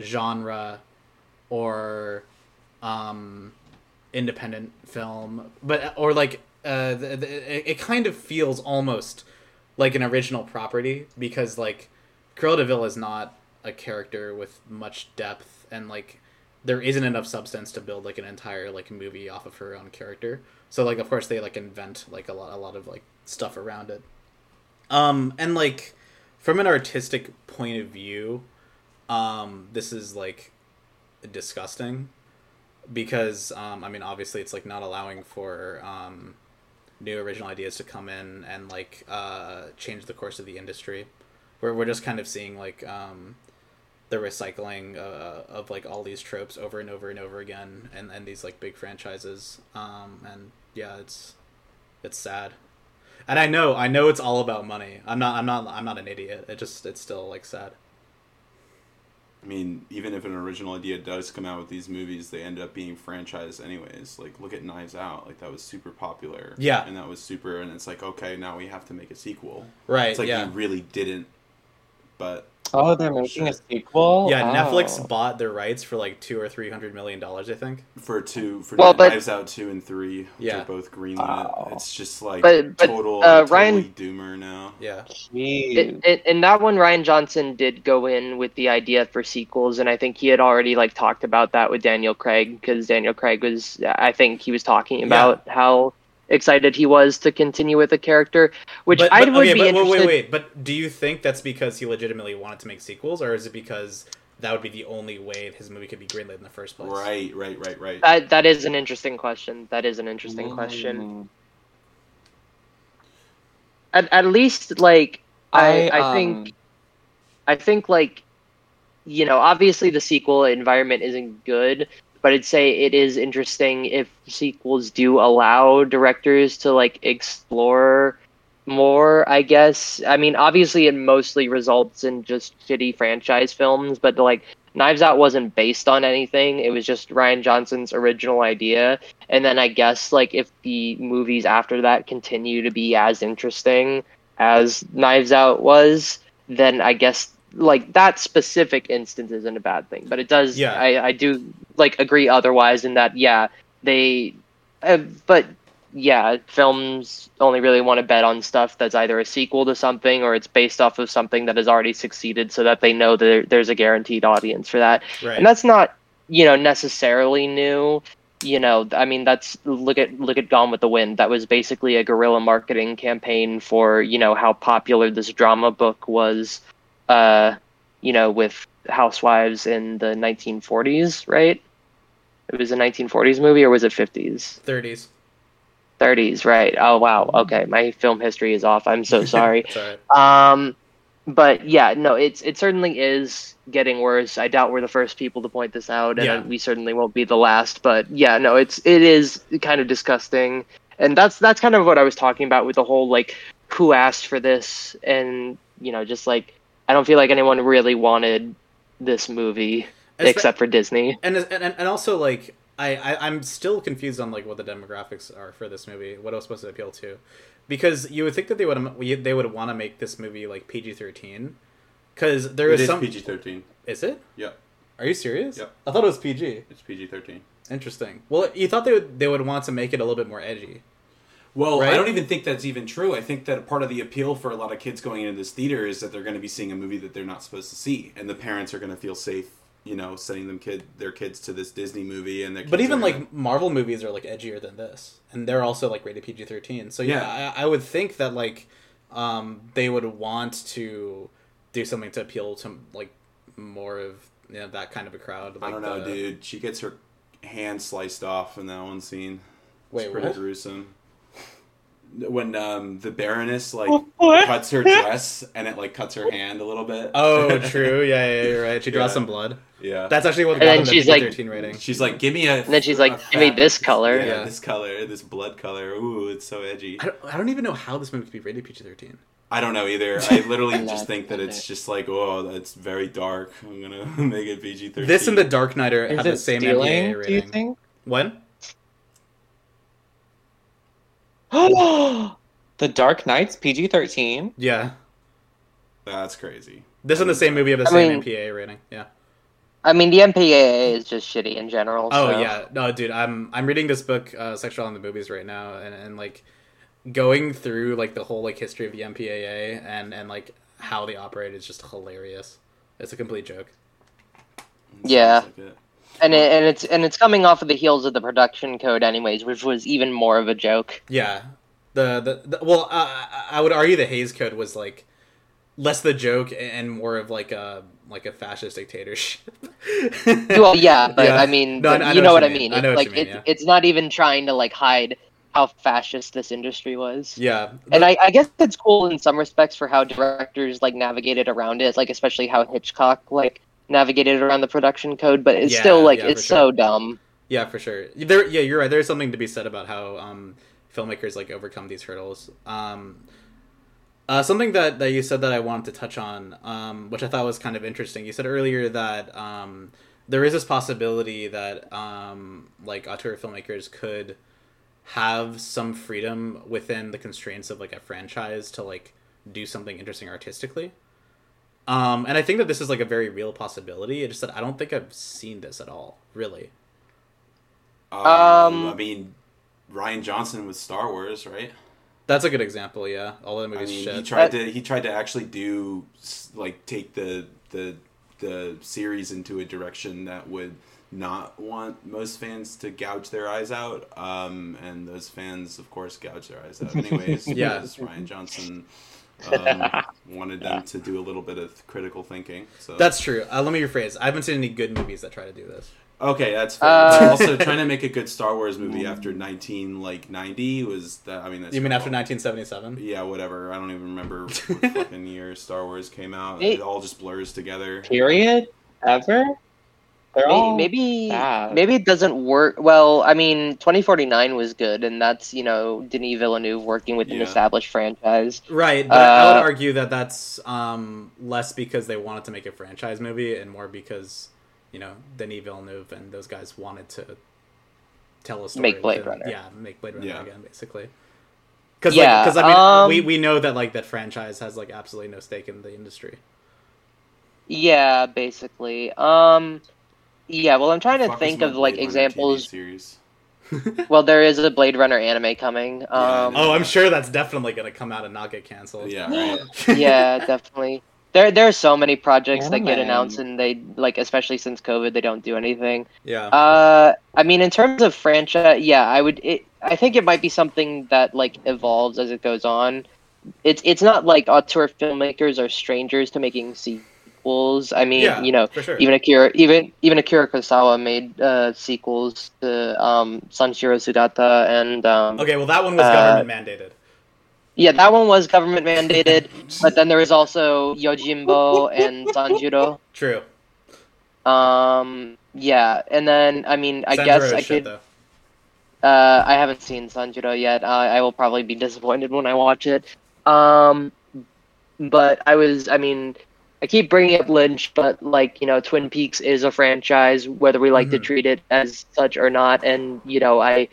Speaker 1: genre or um independent film, but or like uh the, the, it, it kind of feels almost like an original property because like Cruella de Vil is not a character with much depth and like there isn't enough substance to build like an entire like movie off of her own character. So like of course they like invent like a lot a lot of like stuff around it. Um and like from an artistic point of view, um this is like disgusting because um I mean obviously it's like not allowing for um new original ideas to come in and like uh change the course of the industry. We're we're just kind of seeing like um the recycling uh, of like all these tropes over and over and over again and, and these like big franchises um and yeah it's it's sad and i know i know it's all about money i'm not i'm not i'm not an idiot it just it's still like sad
Speaker 3: I mean, even if an original idea does come out with these movies, they end up being franchised anyways. Like, look at Knives Out. Like, that was super popular.
Speaker 1: Yeah.
Speaker 3: And that was super, and it's like, okay, now we have to make a sequel.
Speaker 1: right
Speaker 3: It's like
Speaker 1: yeah
Speaker 3: you really didn't, but
Speaker 4: Oh, they're making a sequel.
Speaker 1: yeah
Speaker 4: Oh.
Speaker 1: netflix bought the rights for like two or three hundred million dollars i think
Speaker 3: for two, for
Speaker 2: Well, but-
Speaker 3: Knives Out 2 and 3, which
Speaker 1: Yeah.
Speaker 3: are both greenlit,
Speaker 4: Wow.
Speaker 3: it's just like
Speaker 2: But- but,
Speaker 3: total,
Speaker 2: uh,
Speaker 3: totally
Speaker 2: Ryan-
Speaker 3: doomer now.
Speaker 1: yeah
Speaker 4: Jeez.
Speaker 2: In, in, in that one, Rian Johnson did go in with the idea for sequels, and I think he had already like talked about that with Daniel Craig because Daniel Craig was, I think he was talking about how excited he was to continue with the character, which
Speaker 1: but,
Speaker 2: I
Speaker 1: but-
Speaker 2: would
Speaker 1: okay,
Speaker 2: be
Speaker 1: but,
Speaker 2: interested.
Speaker 1: wait wait wait but do you think that's because he legitimately wanted to make sequels or is it because that would be the only way his movie could be greenlit in the first place
Speaker 3: Right, right, right, right.
Speaker 2: That that is an interesting question. That is an interesting question.
Speaker 4: Mm.
Speaker 2: at, at least like I I,
Speaker 4: um,
Speaker 2: think I think like you know obviously the sequel environment isn't good, but I'd say it is interesting if sequels do allow directors to like explore more. I guess I mean obviously it mostly results in just shitty franchise films, but like Knives Out wasn't based on anything. It was just Rian Johnson's original idea. And then I guess like if the movies after that continue to be as interesting as Knives Out was, then I guess like that specific instance isn't a bad thing. But it does
Speaker 1: Yeah.
Speaker 2: I, I do like agree otherwise in that yeah, they uh, but yeah, films only really want to bet on stuff that's either a sequel to something or it's based off of something that has already succeeded so that they know that there's a guaranteed audience for that.
Speaker 1: Right.
Speaker 2: And that's not, you know, necessarily new. You know, I mean, that's look at look at Gone with the Wind. That was basically a guerrilla marketing campaign for, you know, how popular this drama book was uh, you know, with housewives in the 1940s, right? It was a 1940s movie or was it 50s?
Speaker 1: 30s.
Speaker 2: 30s, right? Oh wow. Okay, my film history is off. I'm so sorry.
Speaker 1: Right.
Speaker 2: um, but yeah, no, it's it certainly is getting worse. I doubt we're the first people to point this out, and
Speaker 1: Yeah.
Speaker 2: we certainly won't be the last. But yeah, no, it's it is kind of disgusting, and that's that's kind of what I was talking about with the whole like who asked for this, and you know, just like I don't feel like anyone really wanted this movie
Speaker 1: Espe-
Speaker 2: except for Disney.
Speaker 1: and and and also like I, I I'm still confused on like what the demographics are for this movie. What it was supposed to appeal to, because you would think that they would um, they would want to make this movie like PG thirteen, because there
Speaker 3: It
Speaker 1: is
Speaker 3: is
Speaker 1: some.
Speaker 3: PG thirteen.
Speaker 1: Is it?
Speaker 3: Yeah.
Speaker 1: Are you serious?
Speaker 3: Yeah.
Speaker 1: I thought it was PG.
Speaker 3: it's PG thirteen.
Speaker 1: Interesting. Well, you thought they would they would want to make it a little bit more edgy.
Speaker 3: Well,
Speaker 1: Right?
Speaker 3: I don't even think that's even true. I think that a part of the appeal for a lot of kids going into this theater is that they're going to be seeing a movie that they're not supposed to see, and the parents are going to feel safe, you know, sending them kid their kids to this Disney movie, and their
Speaker 1: But even
Speaker 3: are gonna-
Speaker 1: like Marvel movies are like edgier than this, and they're also like rated PG thirteen. So yeah,
Speaker 3: Yeah.
Speaker 1: I, I would think that like um, they would want to do something to appeal to like more of you know, that kind of a crowd. Like
Speaker 3: I don't know,
Speaker 1: the-
Speaker 3: dude. She gets her hand sliced off in that one scene.
Speaker 1: Wait,
Speaker 3: it's pretty
Speaker 1: what?
Speaker 3: gruesome. When um, the Baroness like
Speaker 2: What?
Speaker 3: cuts her dress and it like cuts her hand a little bit.
Speaker 1: Oh, true. Yeah, yeah, you're right. She draws
Speaker 3: Yeah.
Speaker 1: some blood.
Speaker 3: yeah.
Speaker 1: That's actually what
Speaker 2: And then
Speaker 1: them the
Speaker 2: she's like-
Speaker 1: PG-13 rating.
Speaker 3: She's like, give me a.
Speaker 2: And then she's like,
Speaker 3: a
Speaker 2: "Give me this color."
Speaker 3: Yeah,
Speaker 1: Yeah.
Speaker 3: this color, this blood color. Ooh, it's so edgy.
Speaker 1: I don't, I don't even know how this movie could be rated PG thirteen.
Speaker 3: I don't know either. I literally
Speaker 2: I'm
Speaker 3: just think that
Speaker 2: with
Speaker 3: it's
Speaker 2: it.
Speaker 3: just like, oh, that's very dark. I'm gonna make it PG thirteen.
Speaker 1: This and The Dark Knight are,
Speaker 4: Is
Speaker 1: have the same
Speaker 4: stealing,
Speaker 1: MPAA
Speaker 4: do you think?
Speaker 1: When?
Speaker 4: the Dark Knight's PG 13.
Speaker 1: Yeah.
Speaker 3: That's crazy.
Speaker 1: This and the same movie have the
Speaker 2: I
Speaker 1: same
Speaker 2: mean-
Speaker 1: MPAA rating. Yeah.
Speaker 2: I mean, the MPAA is just shitty in general.
Speaker 1: Oh
Speaker 2: so-
Speaker 1: yeah, no, dude, I'm I'm reading this book, uh, Sexual in the Movies, right now, and, and like going through like the whole like history of the MPAA and and like how they operate is just hilarious. It's a complete joke.
Speaker 3: It
Speaker 2: Yeah.
Speaker 3: like it.
Speaker 2: And it, and it's and it's coming off of the heels of the production code, anyways, which was even more of a joke.
Speaker 1: Yeah, the the, the well, uh, I- would argue the Hays Code was like less the joke and more of like a like a fascist dictatorship.
Speaker 2: Well, yeah, but
Speaker 1: Yeah.
Speaker 2: I mean,
Speaker 1: No, I- I
Speaker 2: you know what I
Speaker 1: you
Speaker 2: mean.
Speaker 1: I know
Speaker 2: It's
Speaker 1: what
Speaker 2: like
Speaker 1: you mean.
Speaker 2: it's
Speaker 1: yeah.
Speaker 2: it's not even trying to like hide how fascist this industry was.
Speaker 1: yeah,
Speaker 2: And I, I guess it's cool in some respects for how directors like navigated around it, like especially how Hitchcock like navigated around the production code. But it's
Speaker 1: Yeah,
Speaker 2: still like
Speaker 1: yeah,
Speaker 2: it's
Speaker 1: for
Speaker 2: so dumb.
Speaker 1: Yeah, for sure. There, yeah, you're right. There's something to be said about how um, filmmakers like overcome these hurdles. Um, uh, something that, that you said that I wanted to touch on, um, which I thought was kind of interesting. You said earlier that um, there is this possibility that um, like auteur filmmakers could have some freedom within the constraints of like a franchise to like do something interesting artistically. Um, and I think that this is like a very real possibility. It's just that I don't think I've seen this at all, really.
Speaker 3: Um,
Speaker 2: Um,
Speaker 3: I mean, Rian Johnson with Star Wars, right?
Speaker 1: That's a good example, yeah. All of the
Speaker 3: I mean,
Speaker 1: shit.
Speaker 3: he tried to he tried to actually do like take the the the series into a direction that would not want most fans to gouge their eyes out, um, and those fans, of course, gouge their eyes out anyways.
Speaker 1: Yeah.
Speaker 3: Rian Johnson um, wanted them to do a little bit of critical thinking. So
Speaker 1: That's true. Uh, let me rephrase. I haven't seen any good movies that try to do this.
Speaker 3: Okay, that's fair.
Speaker 2: Uh,
Speaker 3: also, trying to make a good Star Wars movie after nineteen like ninety was that. I mean, that's
Speaker 1: You mean after 1977?
Speaker 3: Yeah, whatever. I don't even remember what fucking year Star Wars came out.
Speaker 2: It-
Speaker 3: It all just blurs together.
Speaker 4: Period. Ever. They're all
Speaker 2: Maybe maybe,
Speaker 4: bad.
Speaker 2: maybe it doesn't work. Well, I mean, 2049 was good, and that's you know Denis Villeneuve working with an established franchise.
Speaker 1: Right, but I would
Speaker 2: Uh,
Speaker 1: argue that that's um, less because they wanted to make a franchise movie and more because, you know, Denis Villeneuve and those guys wanted to tell a story.
Speaker 2: Make Blade
Speaker 1: to-
Speaker 2: Runner.
Speaker 1: Yeah, make Blade Runner
Speaker 3: Yeah.
Speaker 1: again, basically. Because,
Speaker 2: Yeah,
Speaker 1: like, 'cause, I mean,
Speaker 2: um,
Speaker 1: we, we know that, like, that franchise has, like, absolutely no stake in the industry.
Speaker 2: Yeah, basically. Um, yeah. Well, I'm trying to think of like
Speaker 3: Blade
Speaker 2: examples.
Speaker 3: Series.
Speaker 2: Well, there is a Blade Runner anime coming. Um.
Speaker 1: Oh, I'm sure that's definitely going to come out and not get canceled.
Speaker 3: Yeah, right.
Speaker 2: yeah, definitely. There, there are so many projects that get
Speaker 4: Anime.
Speaker 2: announced, and they like, especially since COVID, they don't do anything.
Speaker 1: yeah.
Speaker 2: Uh, I mean, in terms of franchise, yeah, I would. It, I think it might be something that like evolves as it goes on. It's it's not like auteur filmmakers are strangers to making sequels. I mean,
Speaker 1: yeah,
Speaker 2: you know,
Speaker 1: sure.
Speaker 2: even Akira, even even Akira Kurosawa made uh, sequels to um, Sanshiro Sugata, and um,
Speaker 1: okay, well, that one was
Speaker 2: uh,
Speaker 1: government mandated.
Speaker 2: yeah, that one was government mandated. but then there was also Yojimbo and Sanjuro.
Speaker 1: True.
Speaker 2: Um, yeah, and then I mean, I guess I
Speaker 1: shit,
Speaker 2: could.
Speaker 1: though.
Speaker 2: Uh, I haven't seen Sanjuro yet. Uh, I will probably be disappointed when I watch it. Um, but I was, I mean, I keep bringing up Lynch, but like you know, Twin Peaks is a franchise, whether we like to
Speaker 1: Mhm.
Speaker 2: treat it as such or not. And you know, I,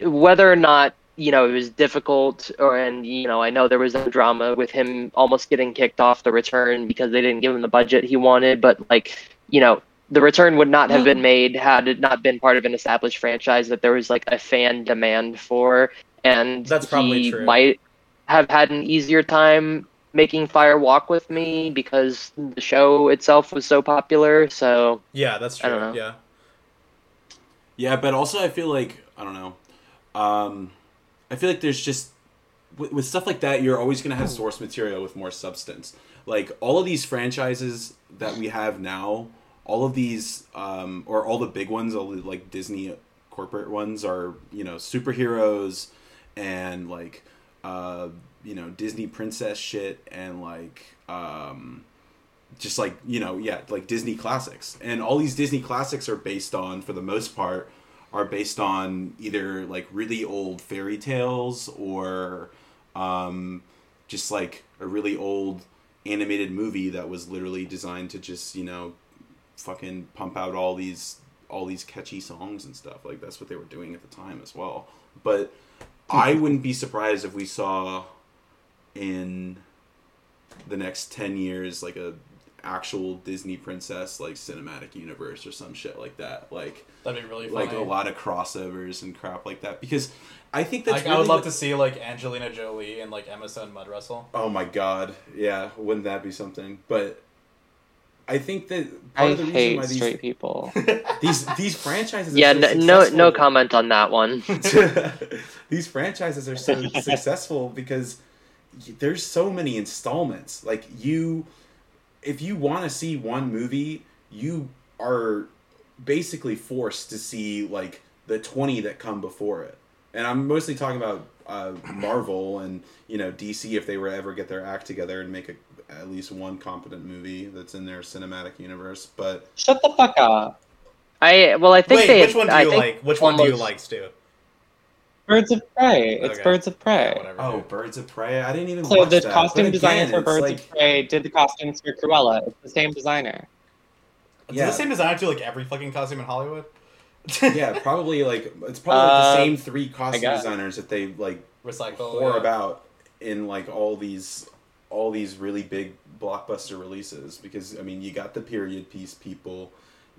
Speaker 2: whether or not you know it was difficult, or and you know, I know there was some drama with him almost getting kicked off the return because they didn't give him the budget he wanted. But like, you know, the return would not have been made had it not been part of an established franchise that there was like a fan demand for, and
Speaker 1: That's probably
Speaker 2: he
Speaker 1: true.
Speaker 2: might have had an easier time making Fire Walk with Me because the show itself was so popular. So
Speaker 1: Yeah, that's
Speaker 2: I don't
Speaker 1: true.
Speaker 2: know.
Speaker 1: Yeah.
Speaker 3: Yeah, but also I feel like I don't know. Um, I feel like there's just with, with stuff like that, you're always gonna have source material with more substance. Like all of these franchises that we have now, all of these, um, or all the big ones, all the like Disney corporate ones, are you know superheroes and like uh, you know Disney princess shit and like um, just like you know yeah like disney classics. And all these disney classics are based on for the most part are based on either like really old fairy tales or um, just like a really old animated movie that was literally designed to just you know fucking pump out all these all these catchy songs and stuff. Like that's what they were doing at the time as well. But i wouldn't be surprised if we saw in the next 10 years like a actual disney princess like cinematic universe or some shit like that. Like
Speaker 1: That'd be really
Speaker 3: like a lot of crossovers and crap like that. Because i think that's
Speaker 1: Like, I would love
Speaker 3: what-
Speaker 1: to see like Angelina Jolie and like Emma Stone mud wrestle.
Speaker 3: oh my god. Yeah. Wouldn't that be something? But i think that part
Speaker 4: I
Speaker 3: of the reason
Speaker 4: hate
Speaker 3: why these
Speaker 4: straight people.
Speaker 3: these these franchises are
Speaker 2: yeah,
Speaker 3: so
Speaker 2: no, no,
Speaker 3: successful-
Speaker 2: no comment on that one.
Speaker 3: these franchises are so successful because y- there's so many installments like you if you want to see one movie you are basically forced to see like the 20 that come before it and i'm mostly talking about uh, marvel and you know dc if they were ever get their act together and make a, at least one competent movie that's in their cinematic universe but
Speaker 4: Shut the fuck up.
Speaker 2: I well, I think
Speaker 1: Wait,
Speaker 2: they.
Speaker 1: which one do
Speaker 2: I
Speaker 1: you like? Which one do you like, Stu?
Speaker 4: Birds of Prey. It's
Speaker 1: Okay.
Speaker 4: Birds of Prey.
Speaker 1: Whatever.
Speaker 3: oh birds of prey i didn't even
Speaker 4: So
Speaker 3: watch
Speaker 4: the
Speaker 3: that.
Speaker 4: costume
Speaker 3: But
Speaker 4: designer
Speaker 3: again,
Speaker 4: for Birds
Speaker 3: like-
Speaker 4: of Prey did the costumes for Cruella. It's the same designer.
Speaker 1: Does
Speaker 3: Yeah.
Speaker 1: the same designer do like every fucking costume in Hollywood?
Speaker 3: yeah, probably like it's probably like the
Speaker 4: Uh,
Speaker 3: same three costume
Speaker 4: guess.
Speaker 3: designers that they like
Speaker 1: Recycle.
Speaker 3: whore
Speaker 1: yeah.
Speaker 3: about in like all these all these really big blockbuster releases because I mean you got the period piece people,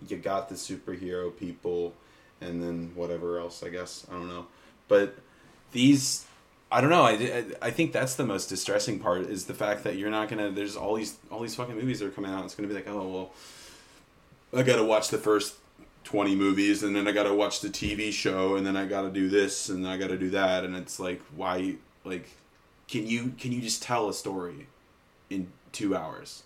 Speaker 3: you got the superhero people, and then whatever else I guess I don't know, but these I don't know I, I, think that's the most distressing part is the fact that you're not gonna there's all these all these fucking movies that are coming out. It's gonna be like oh well I gotta watch the first 20 movies and then I gotta watch the TV show and then I gotta do this and I gotta do that. And it's like why like can you can you just tell a story in two hours?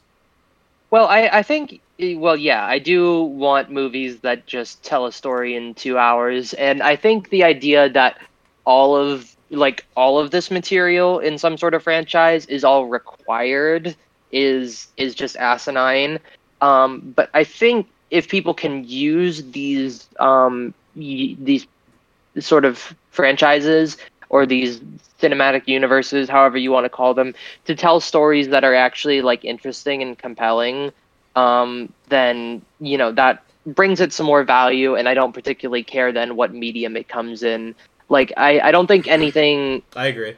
Speaker 2: Well, I, I think, well, yeah, I do want movies that just tell a story in two hours. And I think the idea that all of, like, all of this material in some sort of franchise is all required is is just asinine. Um, but I think if people can use these um, y- these sort of franchises or these cinematic universes, however you want to call them, to tell stories that are actually like interesting and compelling, um, then you know that brings it some more value. And I don't particularly care then what medium it comes in. Like I, I don't think anything
Speaker 1: I agree.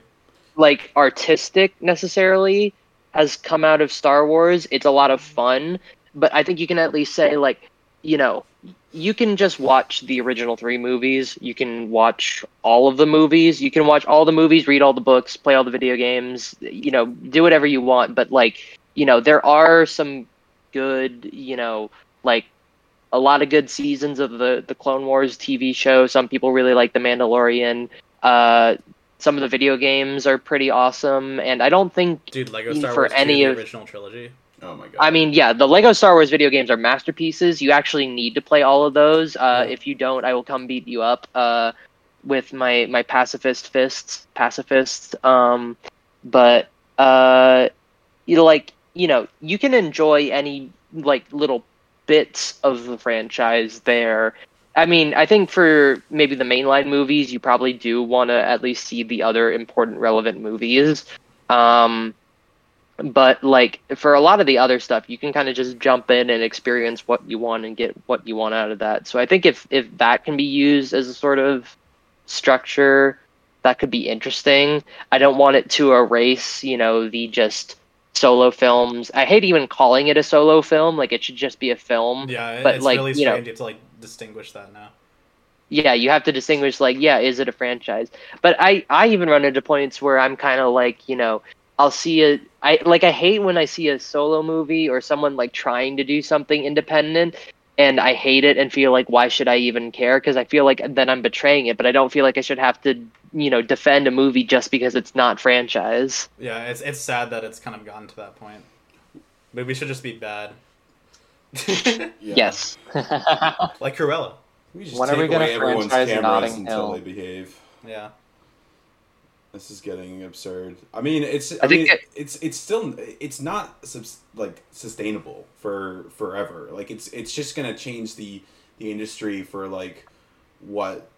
Speaker 2: like artistic necessarily has come out of Star Wars. It's a lot of fun, but I think you can at least say like, you know, you can just watch the original 3 movies, you can watch all of the movies, you can watch all the movies, read all the books, play all the video games, you know, do whatever you want, but like, you know, there are some good, you know, like a lot of good seasons of the the Clone Wars TV show. Some people really like The Mandalorian. Uh, some of the video games are pretty awesome, and I don't think.
Speaker 1: Dude, Lego Star
Speaker 2: for
Speaker 1: Wars 2,
Speaker 2: any
Speaker 1: the
Speaker 2: of-
Speaker 1: original trilogy.
Speaker 3: Oh my god.
Speaker 2: I mean, yeah, the Lego Star Wars video games are masterpieces. You actually need to play all of those. Uh,
Speaker 1: Yeah.
Speaker 2: If you don't, I will come beat you up uh, with my my pacifist fists, pacifists. Um, but uh, you know, like you know, you can enjoy any like little bits of the franchise there. I mean, I think for maybe the mainline movies, you probably do want to at least see the other important, relevant movies. Um, but like for a lot of the other stuff, you can kind of just jump in and experience what you want and get what you want out of that. So I think if if that can be used as a sort of structure, that could be interesting. I don't want it to erase, you know, the just solo films. I hate even calling it a solo film. Like it should just be a film
Speaker 1: Yeah,
Speaker 2: But,
Speaker 1: it's
Speaker 2: like,
Speaker 1: really
Speaker 2: you know-
Speaker 1: strange to like distinguish that now.
Speaker 2: yeah you have to distinguish like yeah is it a franchise but i i even run into points where i'm kind of like you know i'll see a i like i hate when i see a solo movie or someone like trying to do something independent and i hate it and feel like why should i even care because i feel like then i'm betraying it but i don't feel like i should have to you know defend a movie just because it's not franchise
Speaker 1: Yeah, it's it's sad that it's kind of gotten to that point. Maybe we should just be bad.
Speaker 2: Yes
Speaker 1: like Cruella.
Speaker 3: We just
Speaker 4: When are we gonna
Speaker 3: everyone's
Speaker 4: franchise
Speaker 3: cameras
Speaker 4: Notting
Speaker 3: until they behave.
Speaker 1: Yeah.
Speaker 3: This is getting absurd. I mean, it's. I,
Speaker 2: I think
Speaker 3: mean,
Speaker 2: it-
Speaker 3: it's it's still it's not subs- like sustainable for forever. Like it's it's just gonna change the the industry for like what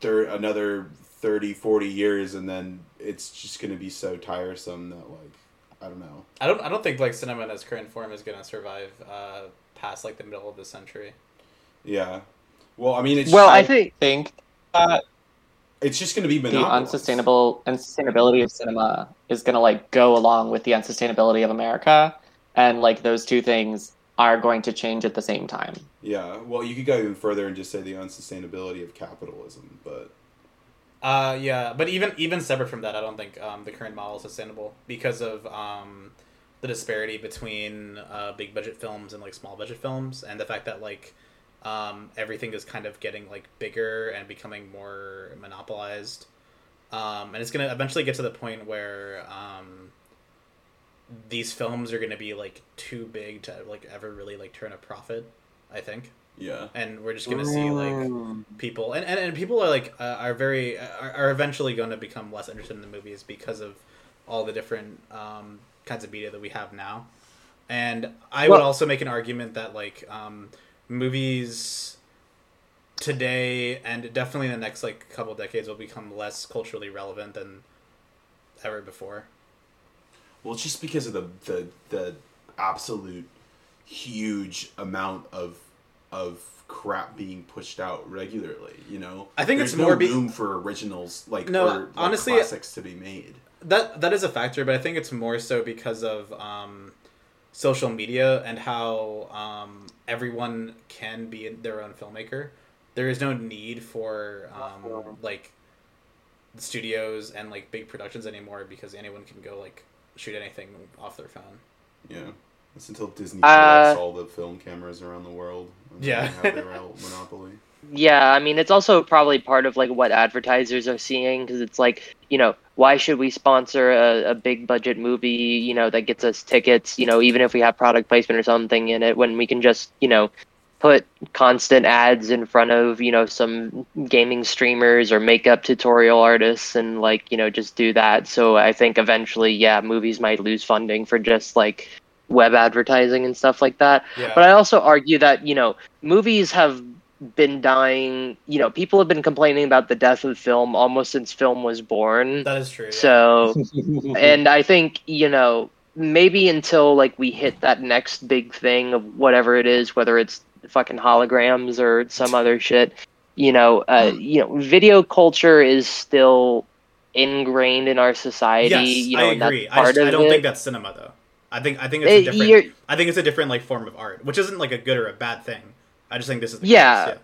Speaker 3: thir- another 30, 40 years, and then it's just gonna be so tiresome that like I don't know.
Speaker 1: I don't I don't think like cinema in its current form is gonna survive uh, past like the middle of the century.
Speaker 3: Yeah. Well, I mean, it's
Speaker 2: well i
Speaker 3: just,
Speaker 2: think
Speaker 4: think that
Speaker 3: it's just gonna be
Speaker 4: the
Speaker 3: monopolized.
Speaker 4: unsustainable unsustainability of cinema is going to like go along with the unsustainability of America, and like those two things are going to change at the same time.
Speaker 3: Yeah. Well, you could go even further and just say the unsustainability of capitalism, but
Speaker 1: Uh, yeah, but even even separate from that, I don't think um, the current model is sustainable because of um, the disparity between uh, big budget films and like small budget films, and the fact that like um, everything is kind of getting like bigger and becoming more monopolized, um, and it's gonna eventually get to the point where um, these films are gonna be like too big to like ever really like turn a profit. I think,
Speaker 3: yeah.
Speaker 1: and we're just gonna see like people and, and, and people are like uh, are very are, are eventually going to become less interested in the movies because of all the different um, kinds of media that we have now. And i would also make an argument that like um, movies today and definitely in the next like couple decades will become less culturally relevant than ever before.
Speaker 3: Well, it's just because of the the the absolute huge amount of of crap being pushed out regularly. You know,
Speaker 1: I think
Speaker 3: There's
Speaker 1: it's
Speaker 3: no
Speaker 1: more be-
Speaker 3: room for originals like
Speaker 1: No,
Speaker 3: or, like,
Speaker 1: honestly-
Speaker 3: classics to be made.
Speaker 1: that that is a factor, but I think it's more so because of um, social media and how um, everyone can be their own filmmaker. There is no need for um, like studios and like big productions anymore because anyone can go like shoot anything off their phone.
Speaker 3: Yeah. It's until Disney
Speaker 2: Uh,
Speaker 3: all the film cameras around the world. and
Speaker 1: Yeah.
Speaker 3: have their monopoly.
Speaker 2: Yeah, I mean, it's also probably part of like what advertisers are seeing because it's like, you know, why should we sponsor a, a big budget movie, you know, that gets us tickets, you know, even if we have product placement or something in it, when we can just, you know, put constant ads in front of, you know, some gaming streamers or makeup tutorial artists and like, you know, just do that. So I think eventually, yeah, movies might lose funding for just like web advertising and stuff like that.
Speaker 1: Yeah.
Speaker 2: But I also argue that, you know, movies have been dying, you know, people have been complaining about the death of film almost since film was born.
Speaker 1: that is true. yeah.
Speaker 2: So, and I think, you know, maybe until like we hit that next big thing of whatever it is, whether it's fucking holograms or some other shit, you know, uh, you know, video culture is still ingrained in our society.
Speaker 1: yes,
Speaker 2: you know,
Speaker 1: I agree. I, just, I don't
Speaker 2: it.
Speaker 1: think that's cinema though. I think I think it's
Speaker 2: Eh,
Speaker 1: a different.
Speaker 2: you're-
Speaker 1: I think it's a different like form of art, which isn't like a good or a bad thing. I just think this is the
Speaker 2: Yeah.
Speaker 1: case,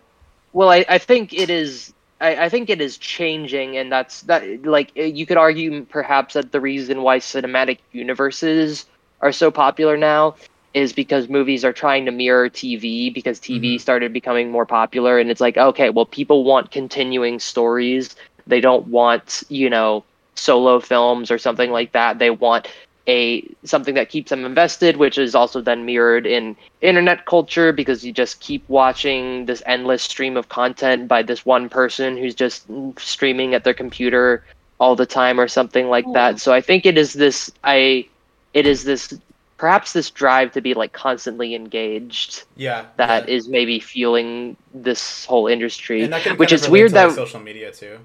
Speaker 2: Well, I, I think it is. I, I think it is changing, and that's that. Like uh, you could argue, perhaps that the reason why cinematic universes are so popular now is because movies are trying to mirror TV because TV
Speaker 1: Mhm.
Speaker 2: started becoming more popular, and it's like, okay, well, people want continuing stories. They don't want, you know, solo films or something like that. They want a something that keeps them invested, which is also then mirrored in internet culture because you just keep watching this endless stream of content by this one person who's just streaming at their computer all the time or something like that. Mm. So I think it is this I it is this perhaps this drive to be like constantly engaged
Speaker 1: Yeah,
Speaker 2: that
Speaker 1: yeah.
Speaker 2: is maybe fueling this whole industry.
Speaker 1: and that
Speaker 2: which is weird that-
Speaker 1: social media too.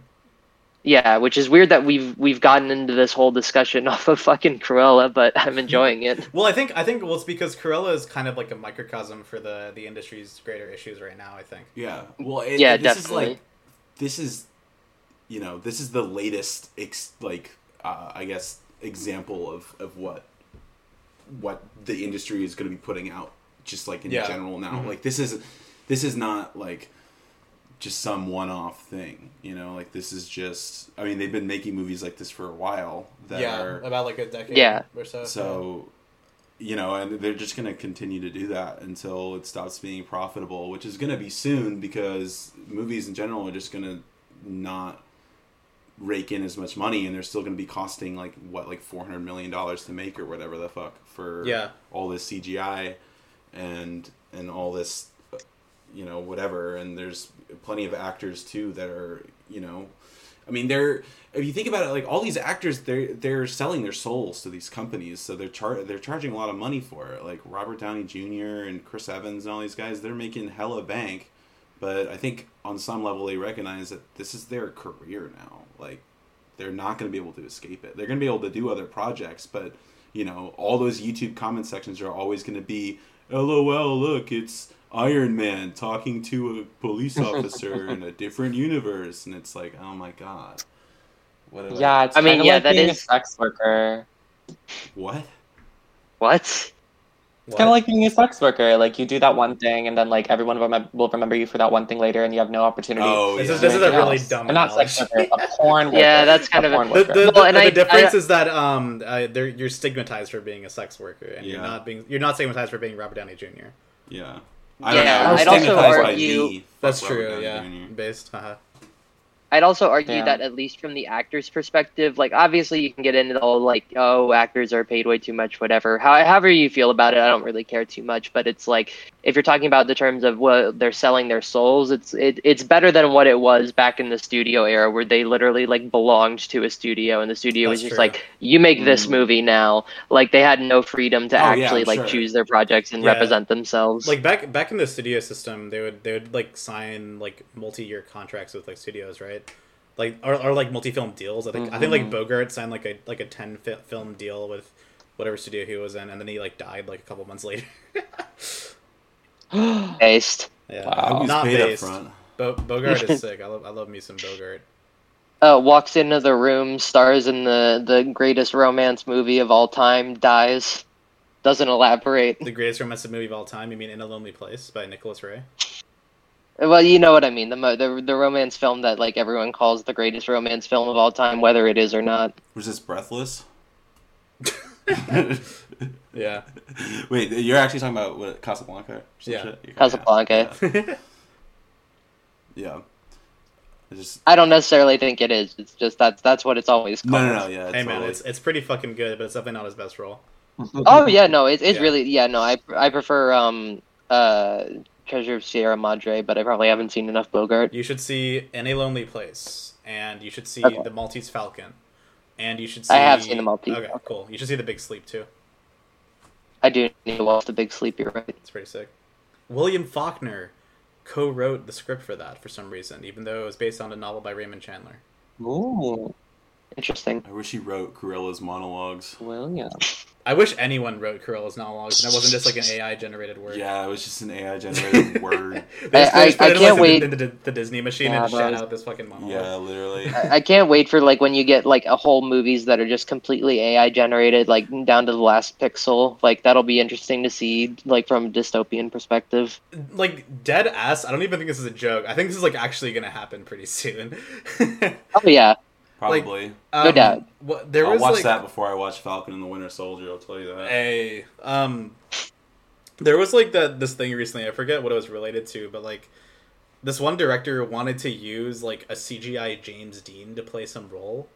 Speaker 2: Yeah, which is weird that we've we've gotten into this whole discussion off of fucking Cruella, but I'm enjoying it.
Speaker 1: Well, I think I think well, it's because Cruella is kind of like a microcosm for the the industry's greater issues right now. I think.
Speaker 3: Yeah. Well, it,
Speaker 2: Yeah,
Speaker 3: this
Speaker 2: definitely.
Speaker 3: is like this is you know, this is the latest ex- like uh, I guess example of of what what the industry is going to be putting out just like in
Speaker 1: Yeah.
Speaker 3: general now.
Speaker 1: Mhm.
Speaker 3: Like this is this is not like just some one-off thing, you know, like this is just I mean, they've been making movies like this for a while that
Speaker 1: yeah,
Speaker 3: are
Speaker 1: about like a decade.
Speaker 2: Yeah.
Speaker 1: or so.
Speaker 3: so, you know, and they're just going to continue to do that until it stops being profitable, which is going to be soon because movies in general are just going to not rake in as much money and they're still going to be costing like what like 400 million dollars to make or whatever the fuck for
Speaker 1: Yeah.
Speaker 3: all this CGI and and all this you know whatever. And there's plenty of actors too that are you know I mean they're if you think about it like all these actors they're they're selling their souls to these companies. So they're char- they're charging a lot of money for it. Like Robert Downey Jr. and Chris Evans and all these guys they're making hella bank. But I think on some level they recognize that this is their career now. Like they're not going to be able to escape it. They're going to be able to do other projects but you know all those YouTube comment sections are always going to be LOL look it's Iron Man talking to a police officer in a different universe and it's like oh my god what
Speaker 4: Yeah, it's
Speaker 2: I mean, yeah,
Speaker 4: like
Speaker 2: that
Speaker 4: being
Speaker 2: is-
Speaker 4: a sex worker.
Speaker 3: what
Speaker 2: What?
Speaker 4: It's kind of like being a sex worker. Like you do that one thing, and then like everyone remem- will remember you for that one thing later, and you have no opportunity.
Speaker 3: oh
Speaker 1: This
Speaker 3: yeah.
Speaker 1: is- this is a really
Speaker 4: else.
Speaker 1: dumb
Speaker 4: Or not sex
Speaker 1: analogy.
Speaker 4: worker, a porn worker.
Speaker 2: Yeah, that's kind
Speaker 4: a
Speaker 2: of a-
Speaker 4: porn
Speaker 1: The,
Speaker 4: worker.
Speaker 1: the, the,
Speaker 2: Well, and
Speaker 1: the
Speaker 2: I-
Speaker 1: difference
Speaker 2: I-
Speaker 1: is that um uh, you're stigmatized for being a sex worker, and you're not being you're not stigmatized for being Robert Downey Jr.
Speaker 3: yeah
Speaker 2: Yeah,
Speaker 3: I don't know.
Speaker 4: I'd also
Speaker 2: argue-
Speaker 3: me.
Speaker 1: That's true. Yeah,
Speaker 3: Jr.
Speaker 1: based. Uh-huh.
Speaker 2: I'd also argue
Speaker 4: Yeah.
Speaker 2: that at least from the actor's perspective, like obviously you can get into the whole like, oh, actors are paid way too much, whatever. How, however you feel about it, I don't really care too much. But it's like if you're talking about the terms of what they're selling their souls, it's it, it's better than what it was back in the studio era, where they literally like belonged to a studio, and the studio was just
Speaker 1: true.
Speaker 2: like, you make this
Speaker 3: Mm.
Speaker 2: movie now. Like they had no freedom to
Speaker 3: Oh,
Speaker 2: actually
Speaker 3: I'm
Speaker 2: like
Speaker 3: sure.
Speaker 2: choose their projects and
Speaker 1: Yeah.
Speaker 2: represent themselves.
Speaker 1: Like back back in the studio system, they would they would like sign like multi-year contracts with like studios, right? Like or, or like multi-film deals. I think I think like
Speaker 4: Mhm.
Speaker 1: Bogart signed like a like a ten fi- film deal with whatever studio he was in, and then he like died like a couple months later.
Speaker 2: based.
Speaker 1: yeah,
Speaker 3: I
Speaker 4: Wow.
Speaker 3: was
Speaker 1: not
Speaker 3: paid up
Speaker 1: based.
Speaker 3: front.
Speaker 1: Bo- Bogart is sick. I love I love me some Bogart.
Speaker 2: uh, walks into the room, stars in the the greatest romance movie of all time, dies, doesn't elaborate.
Speaker 1: The greatest romantic movie of all time. You mean In a Lonely Place by Nicholas Ray?
Speaker 2: Well, you know what I mean. The the the romance film that like everyone calls the greatest romance film of all time, whether it is or not.
Speaker 3: Was this Breathless?
Speaker 1: Yeah.
Speaker 3: Wait, you're actually talking about what Casablanca? or some
Speaker 1: Yeah.
Speaker 2: Casablanca.
Speaker 3: Yeah. yeah. It's just
Speaker 2: I don't necessarily think it is. It's just that's that's what it's always called.
Speaker 3: no, no, no. Yeah,
Speaker 1: hey man,
Speaker 3: totally.
Speaker 1: it's it's pretty fucking good, but it's definitely not his best role.
Speaker 2: Oh yeah, no, it's it's
Speaker 1: Yeah.
Speaker 2: really yeah, no, I I prefer um uh Treasure of Sierra Madre, but I probably haven't seen enough Bogart.
Speaker 1: You should see In a Lonely Place, and you should see
Speaker 2: Okay.
Speaker 1: The Maltese Falcon, and you should see.
Speaker 2: I have seen The Maltese Falcon.
Speaker 1: Okay,
Speaker 2: Falcon.
Speaker 1: cool. You should see The Big Sleep too.
Speaker 2: I do need to watch The Big Sleep. You're right.
Speaker 1: It's pretty sick. William Faulkner co-wrote the script for that for some reason, even though it was based on a novel by Raymond Chandler.
Speaker 4: Ooh,
Speaker 2: Interesting.
Speaker 3: I wish he wrote Cruella's monologues.
Speaker 4: Well, yeah.
Speaker 1: I wish anyone wrote Cruella's monologues, and it wasn't just like an AI generated word.
Speaker 3: Yeah, it was just an AI generated word.
Speaker 1: They just,
Speaker 2: I-
Speaker 1: they just put
Speaker 2: I
Speaker 1: in,
Speaker 2: can't
Speaker 1: like,
Speaker 2: wait.
Speaker 1: The, the, the Disney machine
Speaker 4: Yeah,
Speaker 1: and just shat
Speaker 4: those-
Speaker 1: out this fucking monologue.
Speaker 3: Yeah, literally.
Speaker 2: I I can't wait for like when you get like a whole movies that are just completely AI generated, like down to the last pixel. Like that'll be interesting to see, like from a dystopian perspective.
Speaker 1: Like dead ass. I don't even think this is a joke. I think this is like actually gonna happen pretty soon.
Speaker 2: Oh yeah,
Speaker 3: Probably.
Speaker 1: um,
Speaker 2: doubt.
Speaker 1: What, there
Speaker 3: I'll
Speaker 1: was
Speaker 3: watch
Speaker 1: like
Speaker 3: that before I watch Falcon and the Winter Soldier. I'll tell you that.
Speaker 1: a um, there was like that this thing recently. I forget what it was related to, but like this one director wanted to use like a CGI James Dean to play some role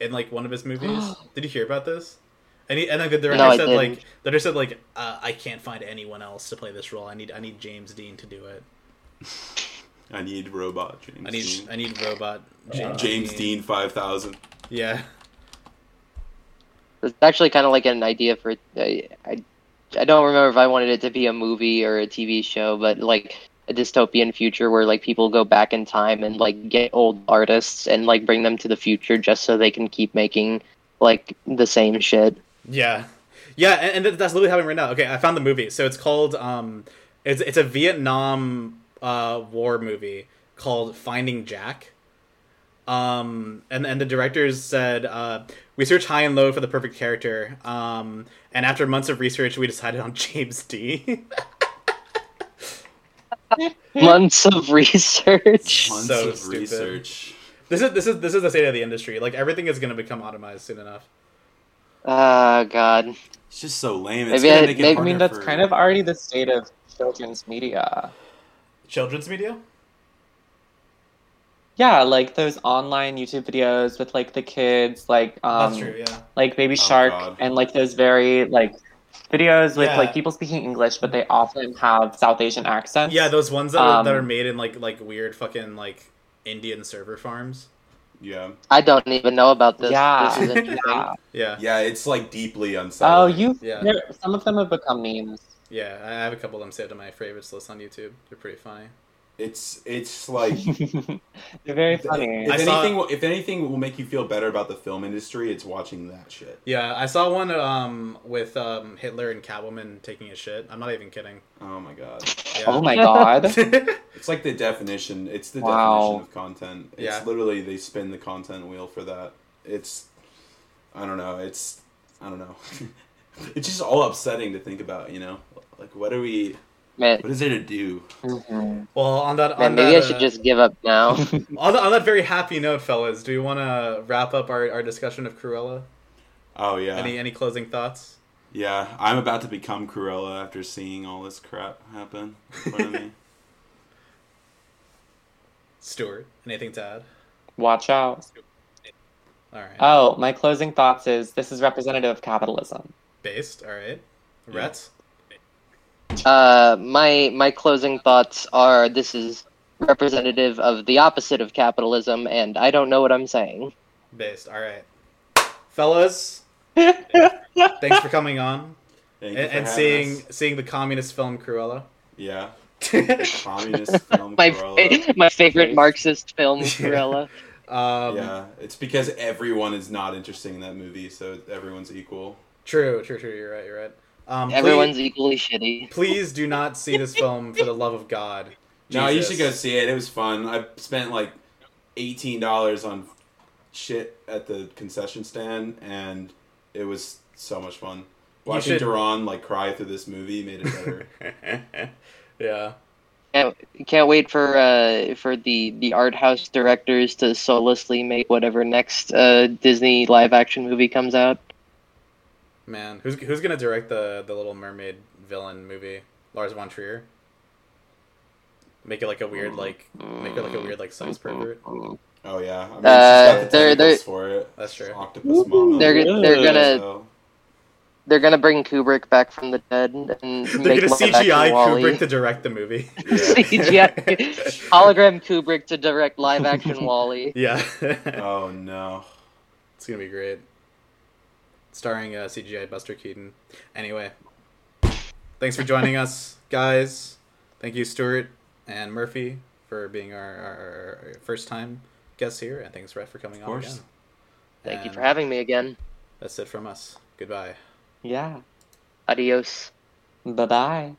Speaker 1: in like one of his movies. Did you hear about this? And he, and like the director
Speaker 2: No, I
Speaker 1: said
Speaker 2: didn't.
Speaker 1: like the director said like uh, I can't find anyone else to play this role. I need I need James Dean to do it.
Speaker 3: I need robot James.
Speaker 1: I need
Speaker 3: Dean.
Speaker 1: I need robot James,
Speaker 3: James Dean five thousand.
Speaker 1: Yeah.
Speaker 2: it's actually kind of like an idea for. I, I I don't remember if I wanted it to be a movie or a TV show, but like a dystopian future where like people go back in time and like get old artists and like bring them to the future just so they can keep making like the same shit.
Speaker 1: Yeah, yeah, and, and that's literally happening right now. Okay, I found the movie. So it's called um, it's it's a Vietnam uh war movie called Finding Jack. Um, and and the directors said uh, we searched high and low for the perfect character. Um, and after months of research, we decided on James D.
Speaker 2: Months of research.
Speaker 3: Months
Speaker 1: So
Speaker 3: of
Speaker 1: stupid.
Speaker 3: research.
Speaker 1: this is this is this is the state of the industry. Like everything is going to become automized soon enough.
Speaker 2: Ah, God.
Speaker 3: It's just so lame. It's
Speaker 2: Maybe
Speaker 3: gonna
Speaker 2: I-
Speaker 3: make it
Speaker 2: maybe-
Speaker 4: I mean, that's
Speaker 3: for-
Speaker 4: kind of already the state of children's media.
Speaker 1: Children's media.
Speaker 4: Yeah, like those online YouTube videos with like the kids, like um,
Speaker 1: That's true. Yeah.
Speaker 4: like Baby
Speaker 3: Oh,
Speaker 4: Shark,
Speaker 3: God.
Speaker 4: and like those very like videos with
Speaker 1: Yeah.
Speaker 4: like people speaking English, but they often have South Asian accents.
Speaker 1: Yeah, those ones that, are, that
Speaker 4: Um,
Speaker 1: are made in like like weird fucking like Indian server farms.
Speaker 3: Yeah,
Speaker 2: I don't even know about this.
Speaker 4: yeah,
Speaker 2: This is
Speaker 4: yeah.
Speaker 1: Yeah,
Speaker 3: yeah. It's like deeply unsettling.
Speaker 4: Oh, you.
Speaker 1: Yeah.
Speaker 4: Yeah. Some of them have become memes.
Speaker 1: Yeah. I have a couple of them saved on my favorites list on YouTube. They're pretty funny.
Speaker 3: It's it's like
Speaker 4: They're very funny.
Speaker 3: if
Speaker 1: I saw-
Speaker 3: anything, will- if anything will make you feel better about the film industry, it's watching that shit.
Speaker 1: Yeah, I saw one um with um Hitler and Catwoman taking a shit. I'm not even kidding.
Speaker 3: Oh my god,
Speaker 1: Yeah.
Speaker 4: Oh my god.
Speaker 3: it's like the definition. It's the
Speaker 4: Wow.
Speaker 3: definition of content. It's
Speaker 1: Yeah.
Speaker 3: literally they spin the content wheel for that. It's I don't know. It's I don't know. it's just all upsetting to think about. You know, like what are we?
Speaker 2: Man,
Speaker 3: What is there to do?
Speaker 4: Mhm.
Speaker 1: well, on that
Speaker 2: man
Speaker 1: on
Speaker 2: maybe
Speaker 1: that,
Speaker 2: I should
Speaker 1: uh,
Speaker 2: just give up now.
Speaker 1: on, that, on that very happy note, fellas, do you want to wrap up our, our discussion of Cruella?
Speaker 3: Oh yeah,
Speaker 1: Any any closing thoughts?
Speaker 3: yeah. I'm about to become Cruella after seeing all this crap happen in front of me.
Speaker 1: Stuart, anything to add?
Speaker 4: Watch out.
Speaker 1: All right,
Speaker 4: Oh, my closing thoughts is this is representative of capitalism.
Speaker 1: based. All right,
Speaker 3: Yeah.
Speaker 1: Rhett.
Speaker 2: Uh, my my closing thoughts are: this is representative of the opposite of capitalism, and I don't know what I'm saying.
Speaker 1: Based. All right, fellas. Thanks for coming on
Speaker 3: Thank
Speaker 1: and,
Speaker 3: you
Speaker 1: and seeing
Speaker 3: us.
Speaker 1: seeing the communist film Cruella.
Speaker 3: Yeah, communist film
Speaker 2: My
Speaker 3: Cruella.
Speaker 2: fa- my favorite Marxist film, Cruella.
Speaker 1: Um,
Speaker 3: yeah, it's because everyone is not interesting in that movie, so everyone's equal.
Speaker 1: True, true, true. You're right. You're right. Um,
Speaker 2: Everyone's
Speaker 1: Please,
Speaker 2: equally shitty.
Speaker 1: please do not see this film for the love of God.
Speaker 3: No, you should go see it. It was fun. I spent like eighteen dollars on shit at the concession stand, and it was so much fun. Watching
Speaker 1: should-
Speaker 3: Duran like cry through this movie made it better.
Speaker 1: yeah.
Speaker 2: Can't, can't wait for uh for the the art house directors to soullessly make whatever next uh Disney live action movie comes out.
Speaker 1: Man, who's who's gonna direct the the Little Mermaid villain movie? Lars von Trier. Make it like a weird like make it like a weird like sex pervert.
Speaker 2: Mm.
Speaker 3: Oh yeah, I mean,
Speaker 2: Uh,
Speaker 3: the
Speaker 2: they're- they're-
Speaker 3: for it.
Speaker 1: That's true.
Speaker 3: Octopus mama.
Speaker 2: They're they're gonna
Speaker 3: So-
Speaker 2: they're gonna bring Kubrick back from the dead and
Speaker 1: They're
Speaker 2: make
Speaker 1: gonna CGI
Speaker 2: action Wall-E.
Speaker 1: Kubrick to direct the movie.
Speaker 2: CGI hologram Kubrick to direct live action Wall-E.
Speaker 1: yeah.
Speaker 3: Oh no.
Speaker 1: It's gonna be great. Starring uh, CGI Buster Keaton. Anyway, thanks for joining us, guys. Thank you, Stuart and Murphy, for being our, our, our first time guests here, and thanks, Rhett, for coming
Speaker 3: Of
Speaker 1: on again.
Speaker 2: Thank you for having me again.
Speaker 1: That's it from us. Goodbye.
Speaker 4: Yeah.
Speaker 2: Adios.
Speaker 4: Bye bye.